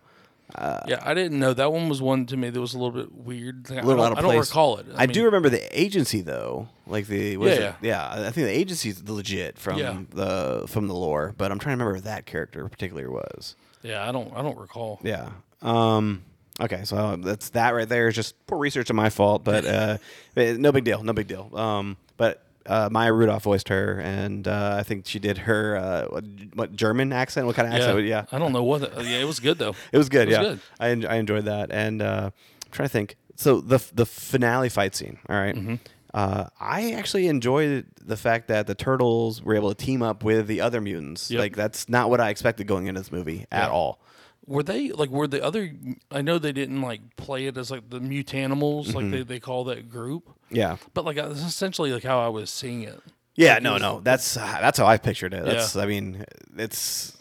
Yeah, I didn't know that one was one to me that was a little bit weird. Like, a little I out don't, of I don't recall it. I, mean, do remember the agency though, like the is Yeah, it? yeah. I think the agency's the legit from Yeah. the from the lore, but I'm trying to remember who that character particularly was. Yeah, I don't. I don't recall. Yeah. Um. Okay, so that's that right there. Is just poor research on my fault, but uh, eh, no big deal, no big deal. Um, but. Uh, Maya Rudolph voiced her, and uh, I think she did her uh, what, what German accent? What kind of Yeah, accent? Yeah, I don't know what. The, yeah, it was good though. it was good. It was yeah, good. I en- I enjoyed that, and uh, I'm trying to think. So the the finale fight scene. All right? Mm-hmm. Uh, I actually enjoyed the fact that the turtles were able to team up with the other mutants. Yep. Like that's not what I expected going into this movie at all. Were they like were the other? I know they didn't like play it as like the mutanimals, Mm-hmm. like they, they call that group. Yeah. But like that's essentially like how I was seeing it. Yeah, Like, it no, was- no. That's uh, that's how I pictured it. That's Yeah. I mean, it's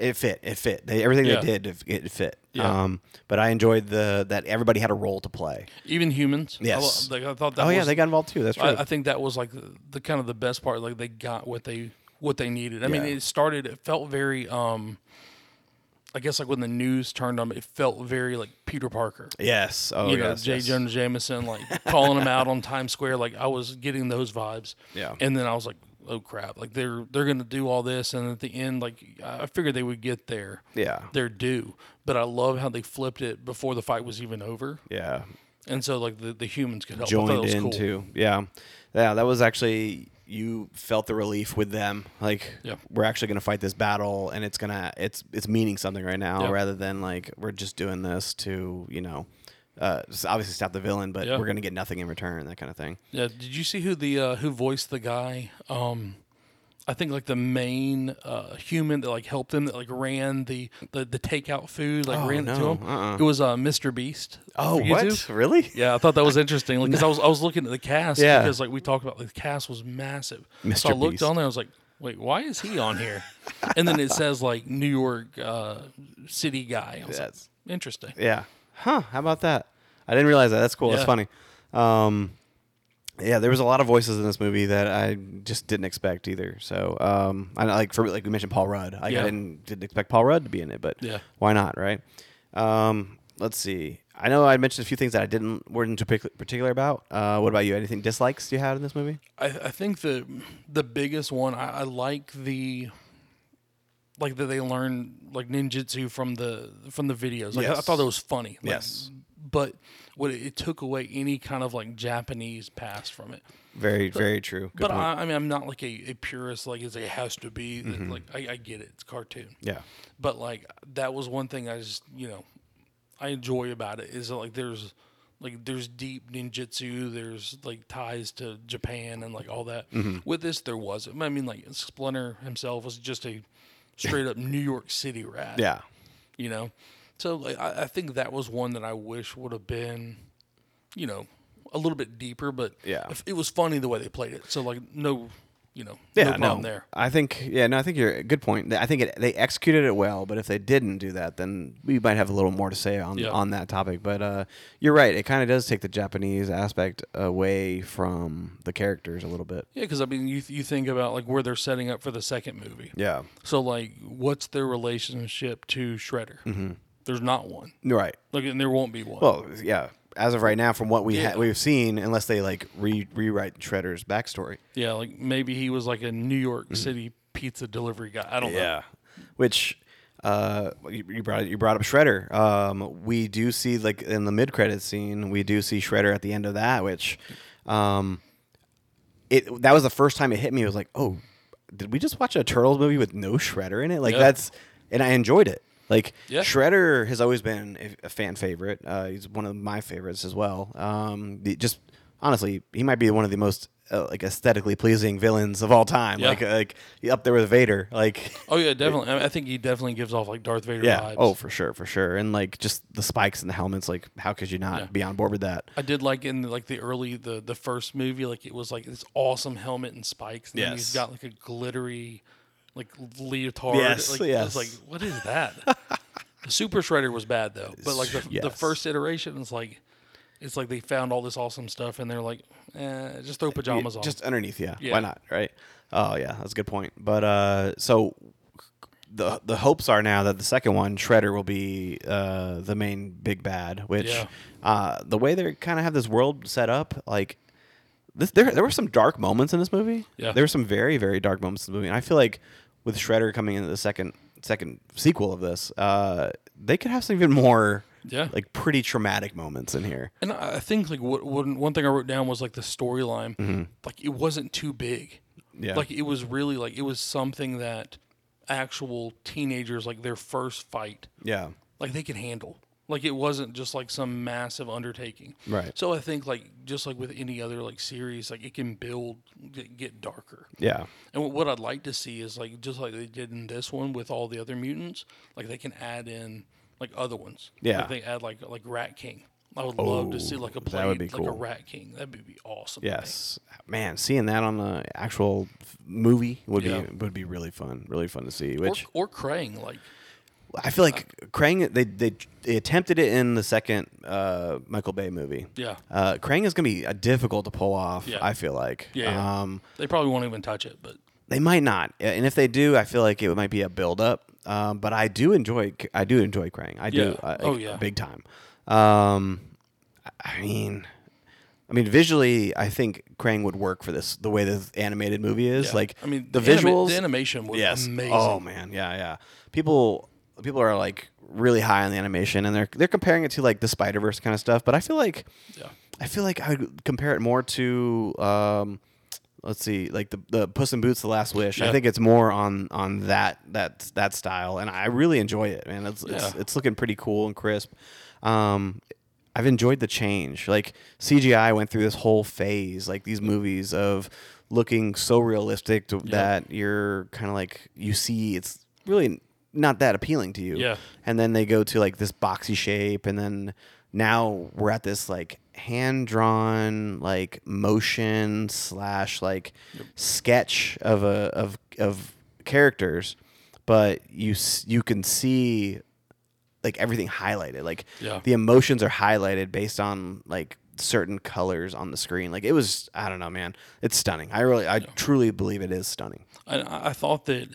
it fit. It fit. They, everything Yeah. they did, it, it fit. Yeah. Um, but I enjoyed the that everybody had a role to play. Even humans. I, Yes. lo- like, I thought that. Oh yeah, they got involved too. That's true. I, I think that was like the, the kind of the best part. Like they got what they what they needed. I mean, it started. It felt very. um I guess like when the news turned on, it felt very like Peter Parker. yes. Oh you know, yes. J. yes. Jonah Jameson, like calling him out on Times Square. Like I was getting those vibes. Yeah. And then I was like, oh crap! Like they're they're gonna do all this, and at the end, like I figured they would get their Yeah. their due. But I love how they flipped it before the fight was even over, Yeah. and so like the, the humans could help. I thought that joined in cool. too. Yeah, yeah, that was actually you felt the relief with them. Like we're actually gonna fight this battle, and it's gonna it's it's meaning something right now, rather than like we're just doing this to you know. Uh, obviously stop the villain, but we're gonna get nothing in return, that kind of thing. Yeah. Did you see who the uh, who voiced the guy? Um, I think like the main uh, human that like helped them that like ran the the, the takeout food like Oh, ran it to no. him. Uh-uh. It was uh, Mr. Beast. Oh, what? Really? Yeah, I thought that was interesting because I was I was looking at the cast Yeah. because like we talked about the cast was massive. So I looked Beast. on there, I was like, wait, why is he on here? and then it says like New York uh, City guy. I was like, That's interesting. yeah. Huh? How about that? I didn't realize that. That's cool. That's funny. Um, yeah, there was a lot of voices in this movie that I just didn't expect either. So, um, I like for like we mentioned Paul Rudd. Like, Yeah. I didn't didn't expect Paul Rudd to be in it, but Yeah. why not, right? Um, let's see. I know I mentioned a few things that I didn't weren't too particular about. Uh, what about you? Anything dislikes you had in this movie? I, I think the the biggest one I, I like the like that they learn like ninjutsu from the from the videos. Like I, I thought that was funny. Like, Yes. but what it, took away any kind of like Japanese past from it. Very, very true. Good but point. I, I mean, I'm not like a, a purist. Like it's, it has to be. Mm-hmm. Like I, I get it. It's cartoon. yeah, But like that was one thing I just you know I enjoy about it is that, like there's like there's deep ninjutsu. There's like ties to Japan and like all that. Mm-hmm. With this, there wasn't. I mean, like Splinter himself was just a straight up New York City rat. yeah, You know, so like I, I think that was one that I wish would have been, you know, a little bit deeper. But Yeah. if it was funny the way they played it. So like no, you know, yeah. no problem there. I think yeah. No, I think you're a good point. I think it, they executed it well, but if they didn't do that, then we might have a little more to say on Yeah. on that topic. But uh, you're right. It kind of does take the Japanese aspect away from the characters a little bit. Yeah, because I mean, you you think about like where they're setting up for the second movie. Yeah. So like, what's their relationship to Shredder? Mm-hmm. There's not one. Right. Like, and there won't be one. Well, yeah. As of right now, from what we Yeah. ha- we've seen, unless they like re- rewrite Shredder's backstory. yeah, like maybe he was like a New York Mm-hmm. City pizza delivery guy. I don't know. Yeah. Which uh, you, you brought you brought up Shredder. Um, we do see like in the mid credit scene, we do see Shredder at the end of that, which um, it that was the first time it hit me. It was like, oh, did we just watch a Turtles movie with no Shredder in it? Like Yeah. that's and I enjoyed it. Like Yeah. Shredder has always been a, a fan favorite. Uh, he's one of my favorites as well. Um, the, just honestly, he might be one of the most uh, like aesthetically pleasing villains of all time. Yeah. Like like up there with Vader. Like Oh yeah, definitely. I, mean, I think he definitely gives off like Darth Vader yeah. vibes. Oh, for sure, for sure. And like just the spikes and the helmets. Like how could you not Yeah. be on board with that? I did like in like the early the the first movie, like it was like this awesome helmet and spikes, and then he's Yes. got like a glittery like leotard. Yes, like, yes. It's like what is that? the Super Shredder was bad though, but like the the first iteration is like it's like they found all this awesome stuff and they're like, eh, just throw pajamas on. Just underneath, yeah. Yeah. Why not? Right? Oh yeah, that's a good point. But uh, so the the hopes are now that the second one, Shredder, will be uh, the main big bad. Which Yeah. uh, the way they kind of have this world set up, like this, there there were some dark moments in this movie. Yeah. there were some very very dark moments in the movie, and I feel like with Shredder coming into the second second sequel of this, uh, they could have some even more. Yeah. like pretty traumatic moments in here. and I think like what, what one thing I wrote down was like the storyline, like it wasn't too big. Mm-hmm. Yeah. Like it was really like it was something that actual teenagers like their first fight Yeah, like they can handle. Like it wasn't just like some massive undertaking. Right. So I think like just like with any other like series, like it can build get, get darker. yeah, And what- I'd like to see is like just like they did in this one with all the other mutants, like they can add in like other ones. Yeah. Like they add like like Rat King. I would love to see Oh, like a play like a. Rat King. That'd be, be awesome. Yes, man, seeing that on the actual movie would Yeah. be would be really fun, really fun to see. Or, Which or Krang, like I feel like Krang they, they they attempted it in the second uh, Michael Bay movie. yeah, Uh, Krang is gonna be uh, difficult to pull off. Yeah. I feel like. Yeah, yeah. Um, they probably won't even touch it. But they might not, and if they do, I feel like it might be a build up. Um, but I do enjoy I do enjoy Krang. I do. Yeah. uh, Oh, yeah. big time. Um, I mean. I mean, visually, I think Krang would work for this. The way this animated movie is, yeah. like, I mean, the anima- visuals, the animation was yes. amazing. Oh man, yeah, yeah. People, people are like really high on the animation, and they're they're comparing it to like the Spider Verse kind of stuff. But I feel like, Yeah. I feel like I would compare it more to, um, let's see, like the the Puss in Boots: The Last Wish. I think it's more on on that that that style, and I really enjoy it, man. It's it's, Yeah. it's looking pretty cool and crisp. Um, I've enjoyed the change. Like CGI went through this whole phase, like these movies of looking so realistic to, that you're kind of like you see it's really not that appealing to you. Yeah. And then they go to like this boxy shape, and then now we're at this like hand drawn like motion slash like sketch of a of of characters, but you you can see like everything highlighted. Like Yeah. the emotions are highlighted based on like certain colors on the screen. Like it was I don't know, man. It's stunning. I really I truly believe it is stunning. I I thought that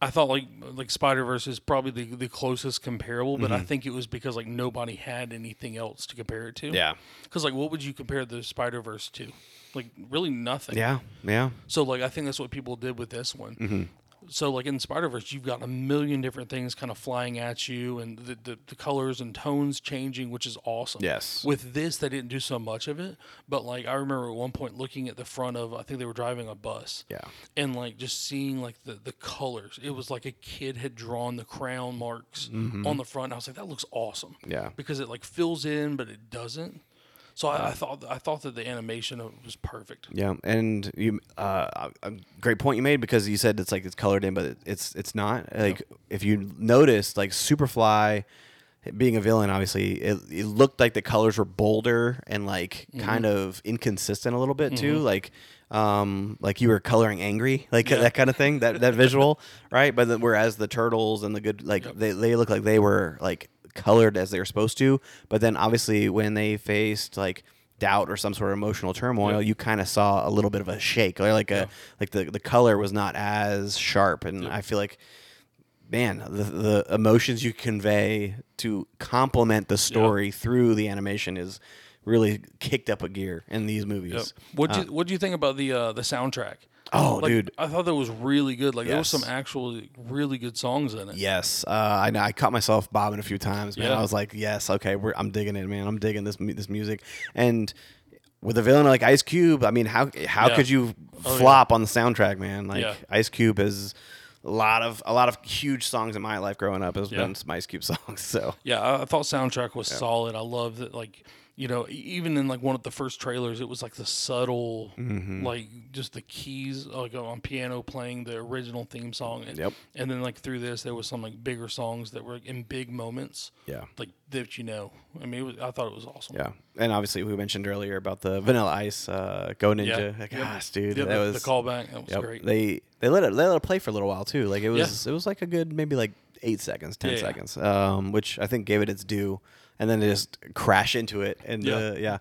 I thought like like Spider Verse is probably the, the closest comparable, but I mm-hmm. think it was because like nobody had anything else to compare it to. Yeah. Because like, what would you compare the Spider Verse to? Like, really nothing. Yeah. Yeah. So like, I think that's what people did with this one. Mm-hmm. So like in Spider Verse, you've got a million different things kind of flying at you, and the, the the colors and tones changing, which is awesome. Yes. With this, they didn't do so much of it, but like I remember at one point looking at the front of, I think they were driving a bus. Yeah. And like just seeing like the the colors, it was like a kid had drawn the crown marks mm-hmm. on the front. I was like, that looks awesome. Yeah. Because it like fills in, but it doesn't. So I, I thought I thought that the animation was perfect. Yeah, and you uh, a great point you made because you said it's like it's colored in, but it's it's not. Like if you noticed, like Superfly being a villain, obviously it, it looked like the colors were bolder and like kind of inconsistent a little bit too. Like um like you were coloring angry like that kind of thing that that visual right but then, whereas the turtles and the good like they, they look like they were like colored as they were supposed to but then obviously when they faced like doubt or some sort of emotional turmoil you kind of saw a little bit of a shake or like a like the, the color was not as sharp and i feel like man, the, the emotions you convey to complement the story through the animation is really kicked up a gear in these movies. Yep. What do you what do you think about the uh, the soundtrack? Oh, Like, dude. I thought that was really good. Like there was some actual really good songs in it. Yes, uh, I know. I caught myself bobbing a few times, man. Yeah. I was like, "Yes, okay, we're, I'm digging it, man. I'm digging this this music." And with a villain like Ice Cube, I mean, how how Yeah. could you Oh, yeah. flop on the soundtrack, man? Like Yeah. Ice Cube is a lot of a lot of huge songs in my life growing up has Yeah. been some Ice Cube songs. So Yeah, I, I thought soundtrack was solid. I love that, like you know, even in like one of the first trailers, it was like the subtle, Mm-hmm. like just the keys, like on piano playing the original theme song. And, Yep. And then like through this, there was some like bigger songs that were in big moments. Yeah. Like that you know. I mean, it was, I thought it was awesome. yeah, and obviously we mentioned earlier about the Vanilla Ice uh, Go Ninja. Yeah. Gosh, dude, Yeah, that the, was the callback. That was Yep. great. They they let it they let it play for a little while too. Like it was it was like a good maybe like eight seconds, ten Yeah, yeah. seconds, um, which I think gave it its due, and then they just crash into it. And Yeah. uh, yeah.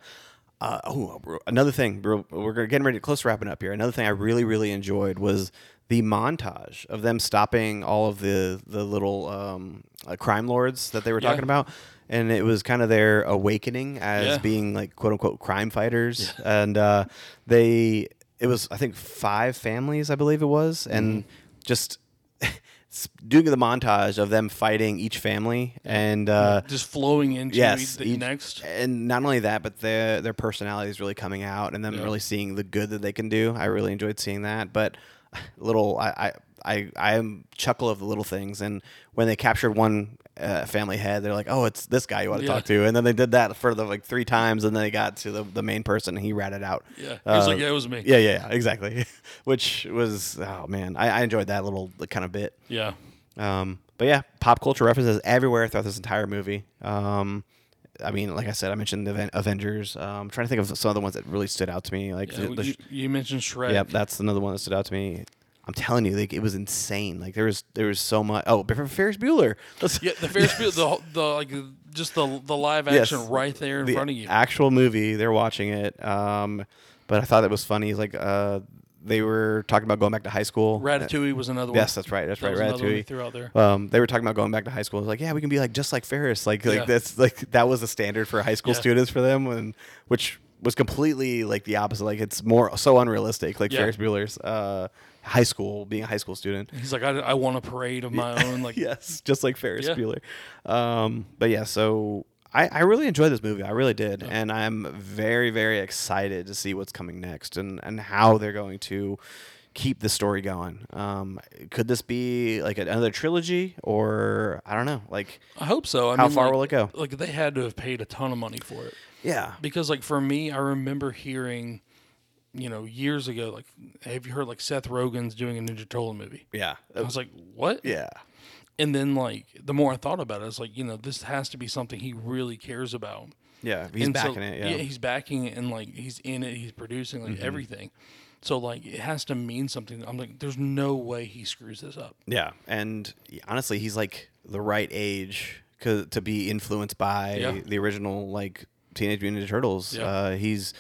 Uh, oh, bro, another thing, bro, we're gonna- getting ready to close to wrapping up here. Another thing I really really enjoyed was the montage of them stopping all of the the little um, uh, crime lords that they were Yeah. talking about. And it was kind of their awakening as Yeah. being like quote unquote crime fighters, and uh, they it was I think five families I believe it was, and Mm-hmm. just doing the montage of them fighting each family, and uh, just flowing into yes, the each- next. and not only that, but their their personalities really coming out, and them Yeah. really seeing the good that they can do. I really enjoyed seeing that, but little I I I, I am chuckle of the little things, and when they captured one. Uh, family head, they're like, "Oh, it's this guy you want to Yeah. talk to," and then they did that for the like three times, and then they got to the, the main person, and he ratted out. Yeah, he was Uh, like, yeah, it was me. Yeah, yeah, yeah, exactly. Which was oh man, I, I enjoyed that little kind of bit. yeah. Um, but yeah, pop culture references everywhere throughout this entire movie. Um, I mean, like I said, I mentioned the Avengers. Um, I'm trying to think of some of the ones that really stood out to me. Like, Yeah, the, the you, you mentioned Shrek. yep, that's another one that stood out to me. I'm telling you, like it was insane. Like there was there was so much. Oh, but Ferris Bueller. Let's- Yeah, the Ferris Bueller, the, the like just the the live Yes. action right there in the front of you. actual movie. They're watching it. Um, but I thought that was funny. Like uh, they were talking about going back to high school. Ratatouille was another one. Yes, that's right. That's That right. was another one they Ratatouille. threw out there. Um, they were talking about going back to high school. It was like, yeah, we can be like just like Ferris. Like, like Yeah. that's like that was the standard for high school Yeah. students for them, and which was completely like the opposite. Like it's more so unrealistic. Like Yeah. Ferris Bueller's uh, high school, being a high school student. He's like, I, I want a parade of my own. Like, yes, just like Ferris Yeah. Bueller. Um, but yeah, so I, I really enjoyed this movie. I really did, and I'm very very excited to see what's coming next and and how they're going to keep the story going. Um, could this be like another trilogy, or I don't know, like I hope so. I How mean, far like- will it go? Like they had to have paid a ton of money for it yeah, because, like, for me, I remember hearing, you know, years ago, like, have you heard like Seth Rogen's doing a Ninja Turtle movie? yeah, I was like, what? yeah, And then, like, the more I thought about it, I was like, you know, this has to be something he really cares about. yeah. He's And so- backing it. Yeah, Mm-hmm. he's backing it, and like he's in it. He's producing like everything. So like it has to mean something. I'm like, there's no way he screws this up. Yeah, and honestly, he's like the right age to be influenced by Yeah. the original like Teenage Mutant Ninja Turtles. Yeah. Uh, he's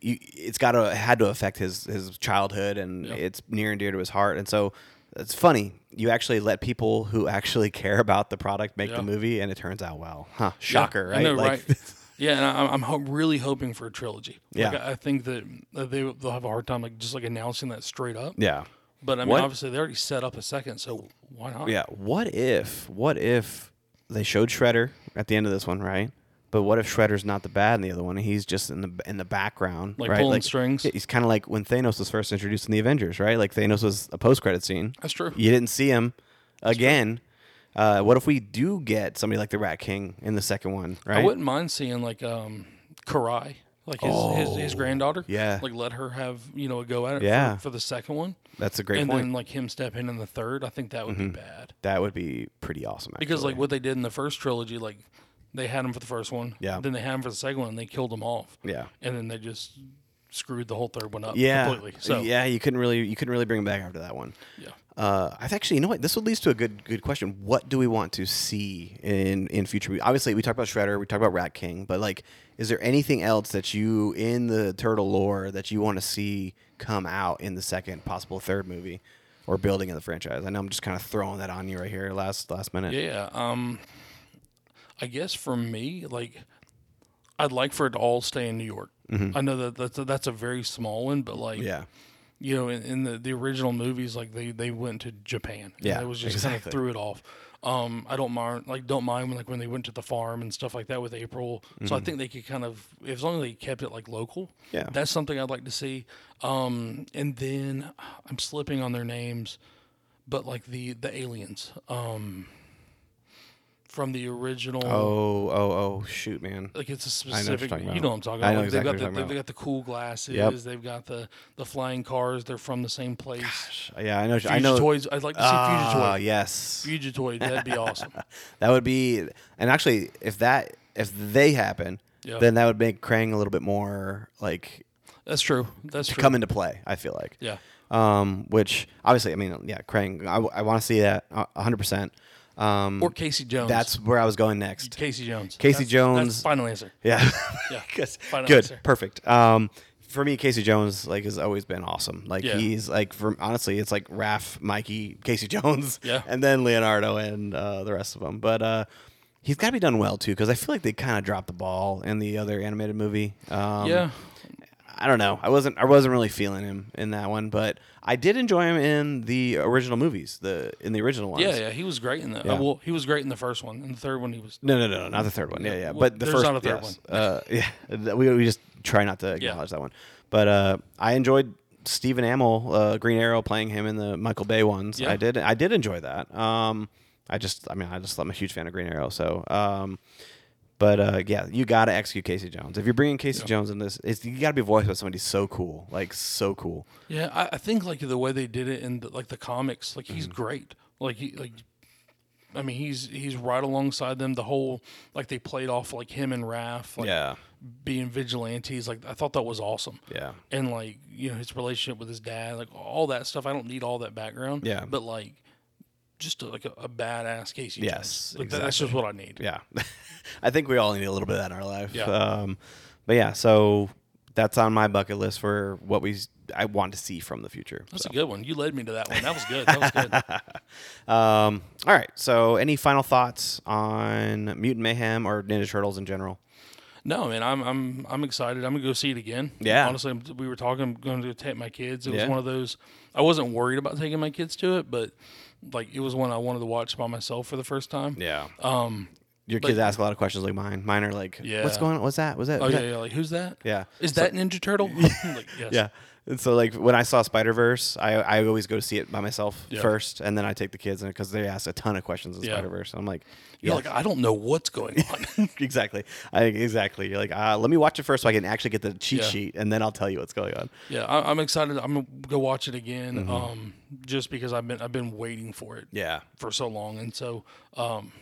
you, it's got to had to affect his his childhood, and Yeah. it's near and dear to his heart. And so it's funny you actually let people who actually care about the product make Yeah. the movie, and it turns out well. Huh? Shocker, right? Know, Like- right? Yeah, and I, I'm ho- really hoping for a trilogy. Like, Yeah. I, I think that that they they'll have a hard time like just like announcing that straight up. yeah. But I mean, What- obviously they already set up a second, so why not? Yeah. What if? What if they showed Shredder at the end of this one, right? But what if Shredder's not the bad in the other one? He's just in the in the background, Like right? pulling strings? He's kind of like when Thanos was first introduced in the Avengers, right? Like Thanos was a post credit scene. That's true. You didn't see him again. Uh, what if we do get somebody like the Rat King in the second one, right? I wouldn't mind seeing like um Karai, like his, his his granddaughter. Oh, yeah. Like let her have you know a go at it. Yeah. For, for the second one, That's a great and point. then like him step in in the third. I think that would be bad that would be pretty awesome. because like what they did in the first trilogy, like they had him for the first one. Yeah. Then they had him for the second one, and they killed him off. yeah, And then they just screwed the whole third one up yeah, completely. So yeah, you couldn't really you couldn't really bring him back after that one. yeah. Uh, I've actually, you know what? This would lead to a good, good question. What do we want to see in in future? movies? Obviously, we talked about Shredder, we talked about Rat King, but like, is there anything else that you in the turtle lore that you want to see come out in the second, possible third movie? or building in the franchise? I know I'm just kind of throwing that on you right here, last last minute. Yeah. Um, I guess for me, like, I'd like for it to all stay in New York. I know that that's a, that's a very small one, but like, Mm-hmm. Yeah. you know, in, in the, the original movies, like they, they went to Japan. And Yeah, it was just kind of threw it off. Um, I don't mind like don't mind when like when they went to the farm and stuff like that with April. So I think they could kind of as long as they kept it like local. Mm-hmm. Yeah. that's something I'd like to see. Um, and then I'm slipping on their names, but like the the aliens. Um, from the original. Oh, oh, oh, shoot, man. Like it's a know specific, talking you know what I'm talking I about. know Like, exactly they've got the, they've got the cool glasses. Yep. They've got the the flying cars. They're from the same place. Yeah, I know. I know. Fugitoids. I'd like to see Ah, Fugitoid. yes. Fugitoid. That'd be awesome. That would be, and actually, if that if they happen, Yeah. then that would make Krang a little bit more like That's true. That's true. come into play. I feel like. Yeah. Um, which obviously, I mean, yeah, Krang. I, I want to see that hundred percent. Um, Or Casey Jones. that's where I was going next. Casey Jones. Casey That's- Jones- That's final answer. Yeah. Yeah. Good. Answer. Perfect. Um, for me, Casey Jones like has always been awesome. Like Yeah. he's like, for honestly, it's like Raph, Mikey, Casey Jones, Yeah. and then Leonardo and uh, the rest of them. But uh, he's got to be done well too, because I feel like they kind of dropped the ball in the other animated movie. Um, yeah. I don't know. I wasn't. I wasn't really feeling him in that one, but I did enjoy him in the original movies. The in the original ones. Yeah. Yeah. He was great in the. Yeah. Uh, well, he was great in the first one. In the third one, he was. No, no, no, no, not the third one. Yeah, yeah. Well, But the first, not a third yes. Uh, yeah, we, we just try not to Yeah. acknowledge that one. But uh, I enjoyed Stephen Amell, uh, Green Arrow, playing him in the Michael Bay ones. Yeah. I did. I did enjoy that. Um, I just, I mean, I just, I'm a huge fan of Green Arrow. So, um, but uh, yeah, you got to execute Casey Jones. If you're bringing Casey Jones in this, it's, you got to be voiced by somebody so cool, like so cool. Yeah. I, I think like the way they did it in the, like the comics, like Mm-hmm. he's great. Like he like. I mean, he's he's right alongside them. The whole like they played off like him and Raph, like yeah, being vigilantes. Like I thought that was awesome. yeah, and like you know his relationship with his dad, like all that stuff. I don't need all that background. Yeah. but like just a, like a, a badass Casey. Yes, Like, that- that's just what I need. yeah. I think we all need a little bit of that in our life. Yeah. Um, but yeah, so that's on my bucket list for what we I want to see from the future. That's So. a good one. You led me to that one. That was good. That was good. Um, all right. So, any final thoughts on Mutant Mayhem or Ninja Turtles in general? no, man, I'm I'm I'm excited. I'm gonna go see it again. Yeah. honestly, we were talking. I'm going to take my kids. It was one of those. I wasn't worried about taking my kids to it, but like it was one I wanted to watch by myself for the first time. Yeah. Um. Your kids ask a lot of questions like mine. Mine are like, Yeah. "What's going on? What's that? Was that?" Oh was yeah, that-" yeah. Like who's that? Yeah. Is that Ninja Turtle? like, yes. Yeah. And so, like, when I saw Spider Verse, I, I always go to see it by myself Yeah. first, and then I take the kids in because they ask a ton of questions in Yeah. Spider Verse. I'm like, You're like I don't know what's going on. exactly. I, exactly. You're like, uh, let me watch it first so I can actually get the cheat Yeah. sheet, and then I'll tell you what's going on. Yeah, I, I'm excited. I'm gonna go watch it again, um, just because I've been I've been waiting for it Yeah. for so long, and so, um,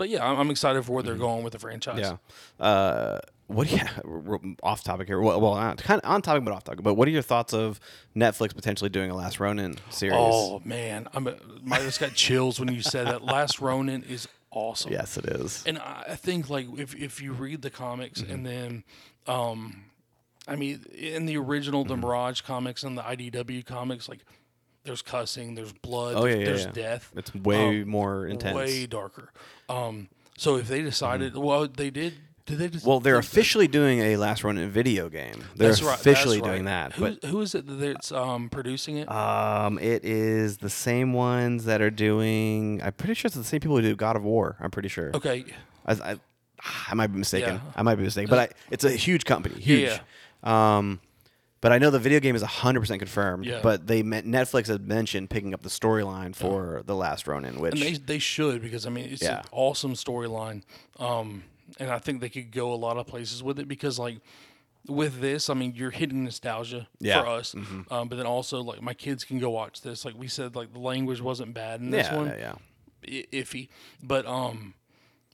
but yeah, I'm, I'm excited for where they're going with the franchise. Yeah. Uh, what do you r- off topic here? Well, well not, kind of on topic, but off topic. But what are your thoughts of Netflix potentially doing a Last Ronin series? Oh man, I'm a, my just got chills when you said that. Last Ronin is awesome. yes, it is. and I I think like if if you read the comics Mm-hmm. and then, um, I mean, in the original Mm-hmm. the Mirage comics and the IDW comics, like there's cussing, there's blood, Oh, yeah, there's, yeah, there's yeah. death. It's way Um, more intense. way darker. Um, so if they decided, well, they did. Did they just? Well, they're officially doing a Last Ronin video game. They're that's right, officially that's doing that. Who, But who is it that's um, producing it? um, it is the same ones that are doing. I'm pretty sure it's the same people who do God of War. I'm pretty sure. okay, I, I, I might be mistaken. Yeah. I might be mistaken, but I, it's a huge company, huge. Um, but I know the video game is 100% confirmed. Yeah. But they met, Netflix had mentioned picking up the storyline for the Last Ronin, which and they they should because I mean it's Yeah. an awesome storyline. Um, and I think they could go a lot of places with it because like with this, I mean you're hitting nostalgia Yeah. Mm-hmm. for us, um, but then also like my kids can go watch this. Like we said, like the language wasn't bad in this yeah, one. yeah, yeah. i- iffy. But um,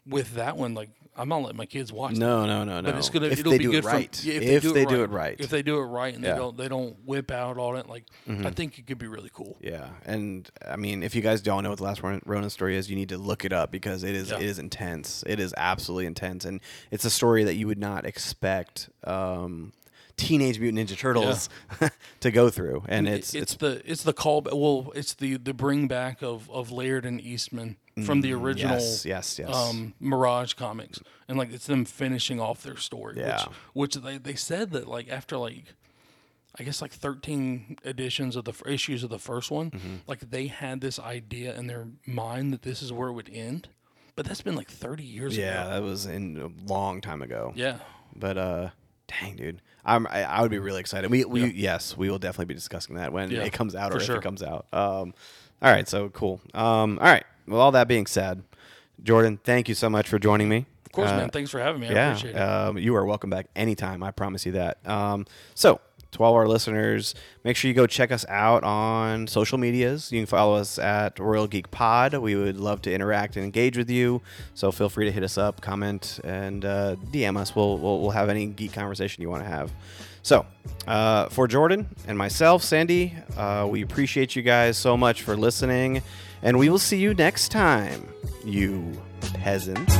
with that one, like I'm not letting my kids watch. that. No, no, no, no. But it's gonna if it'll they be do good it right. for yeah, if, they, do, it right. If they do it right and Yeah. Mm-hmm. they don't they don't whip out all that like I think it could be really cool. yeah, and I mean, if you guys don't know what the last Ronin story is, you need to look it up because it is Yeah. it is intense. It is absolutely intense, and it's a story that you would not expect um, Teenage Mutant Ninja Turtles to go through, and it's it's it's the it's the call well it's the the bring back of of Laird and Eastman from the original Mm, yes, yes, yes. um Mirage comics and like it's them finishing off their story Yeah. which which they they said that like after like I guess like 13 editions of the f- issues of the first one Mm-hmm. like they had this idea in their mind that this is where it would end but that's been like 30 years yeah, ago that was in a long time ago. yeah But uh, dang, dude, I'm I, I would be really excited. We we yes, we will definitely be discussing that when Yeah, it comes out or if sure. it comes out. Um, all right, so cool. Um, all right. Well, all that being said, Jordan, thank you so much for joining me. of course Uh, man thanks for having me I yeah, appreciate it um, you are welcome back anytime. I promise you that. Um, so, to all our listeners, make sure you go check us out on social medias. You can follow us at Royal Geek Pod. We would love to interact and engage with you. So feel free to hit us up, comment, and uh, DM us. We'll, we'll we'll have any geek conversation you want to have. So, uh, for Jordan and myself, Sandy, uh, we appreciate you guys so much for listening, and we will see you next time, you peasants.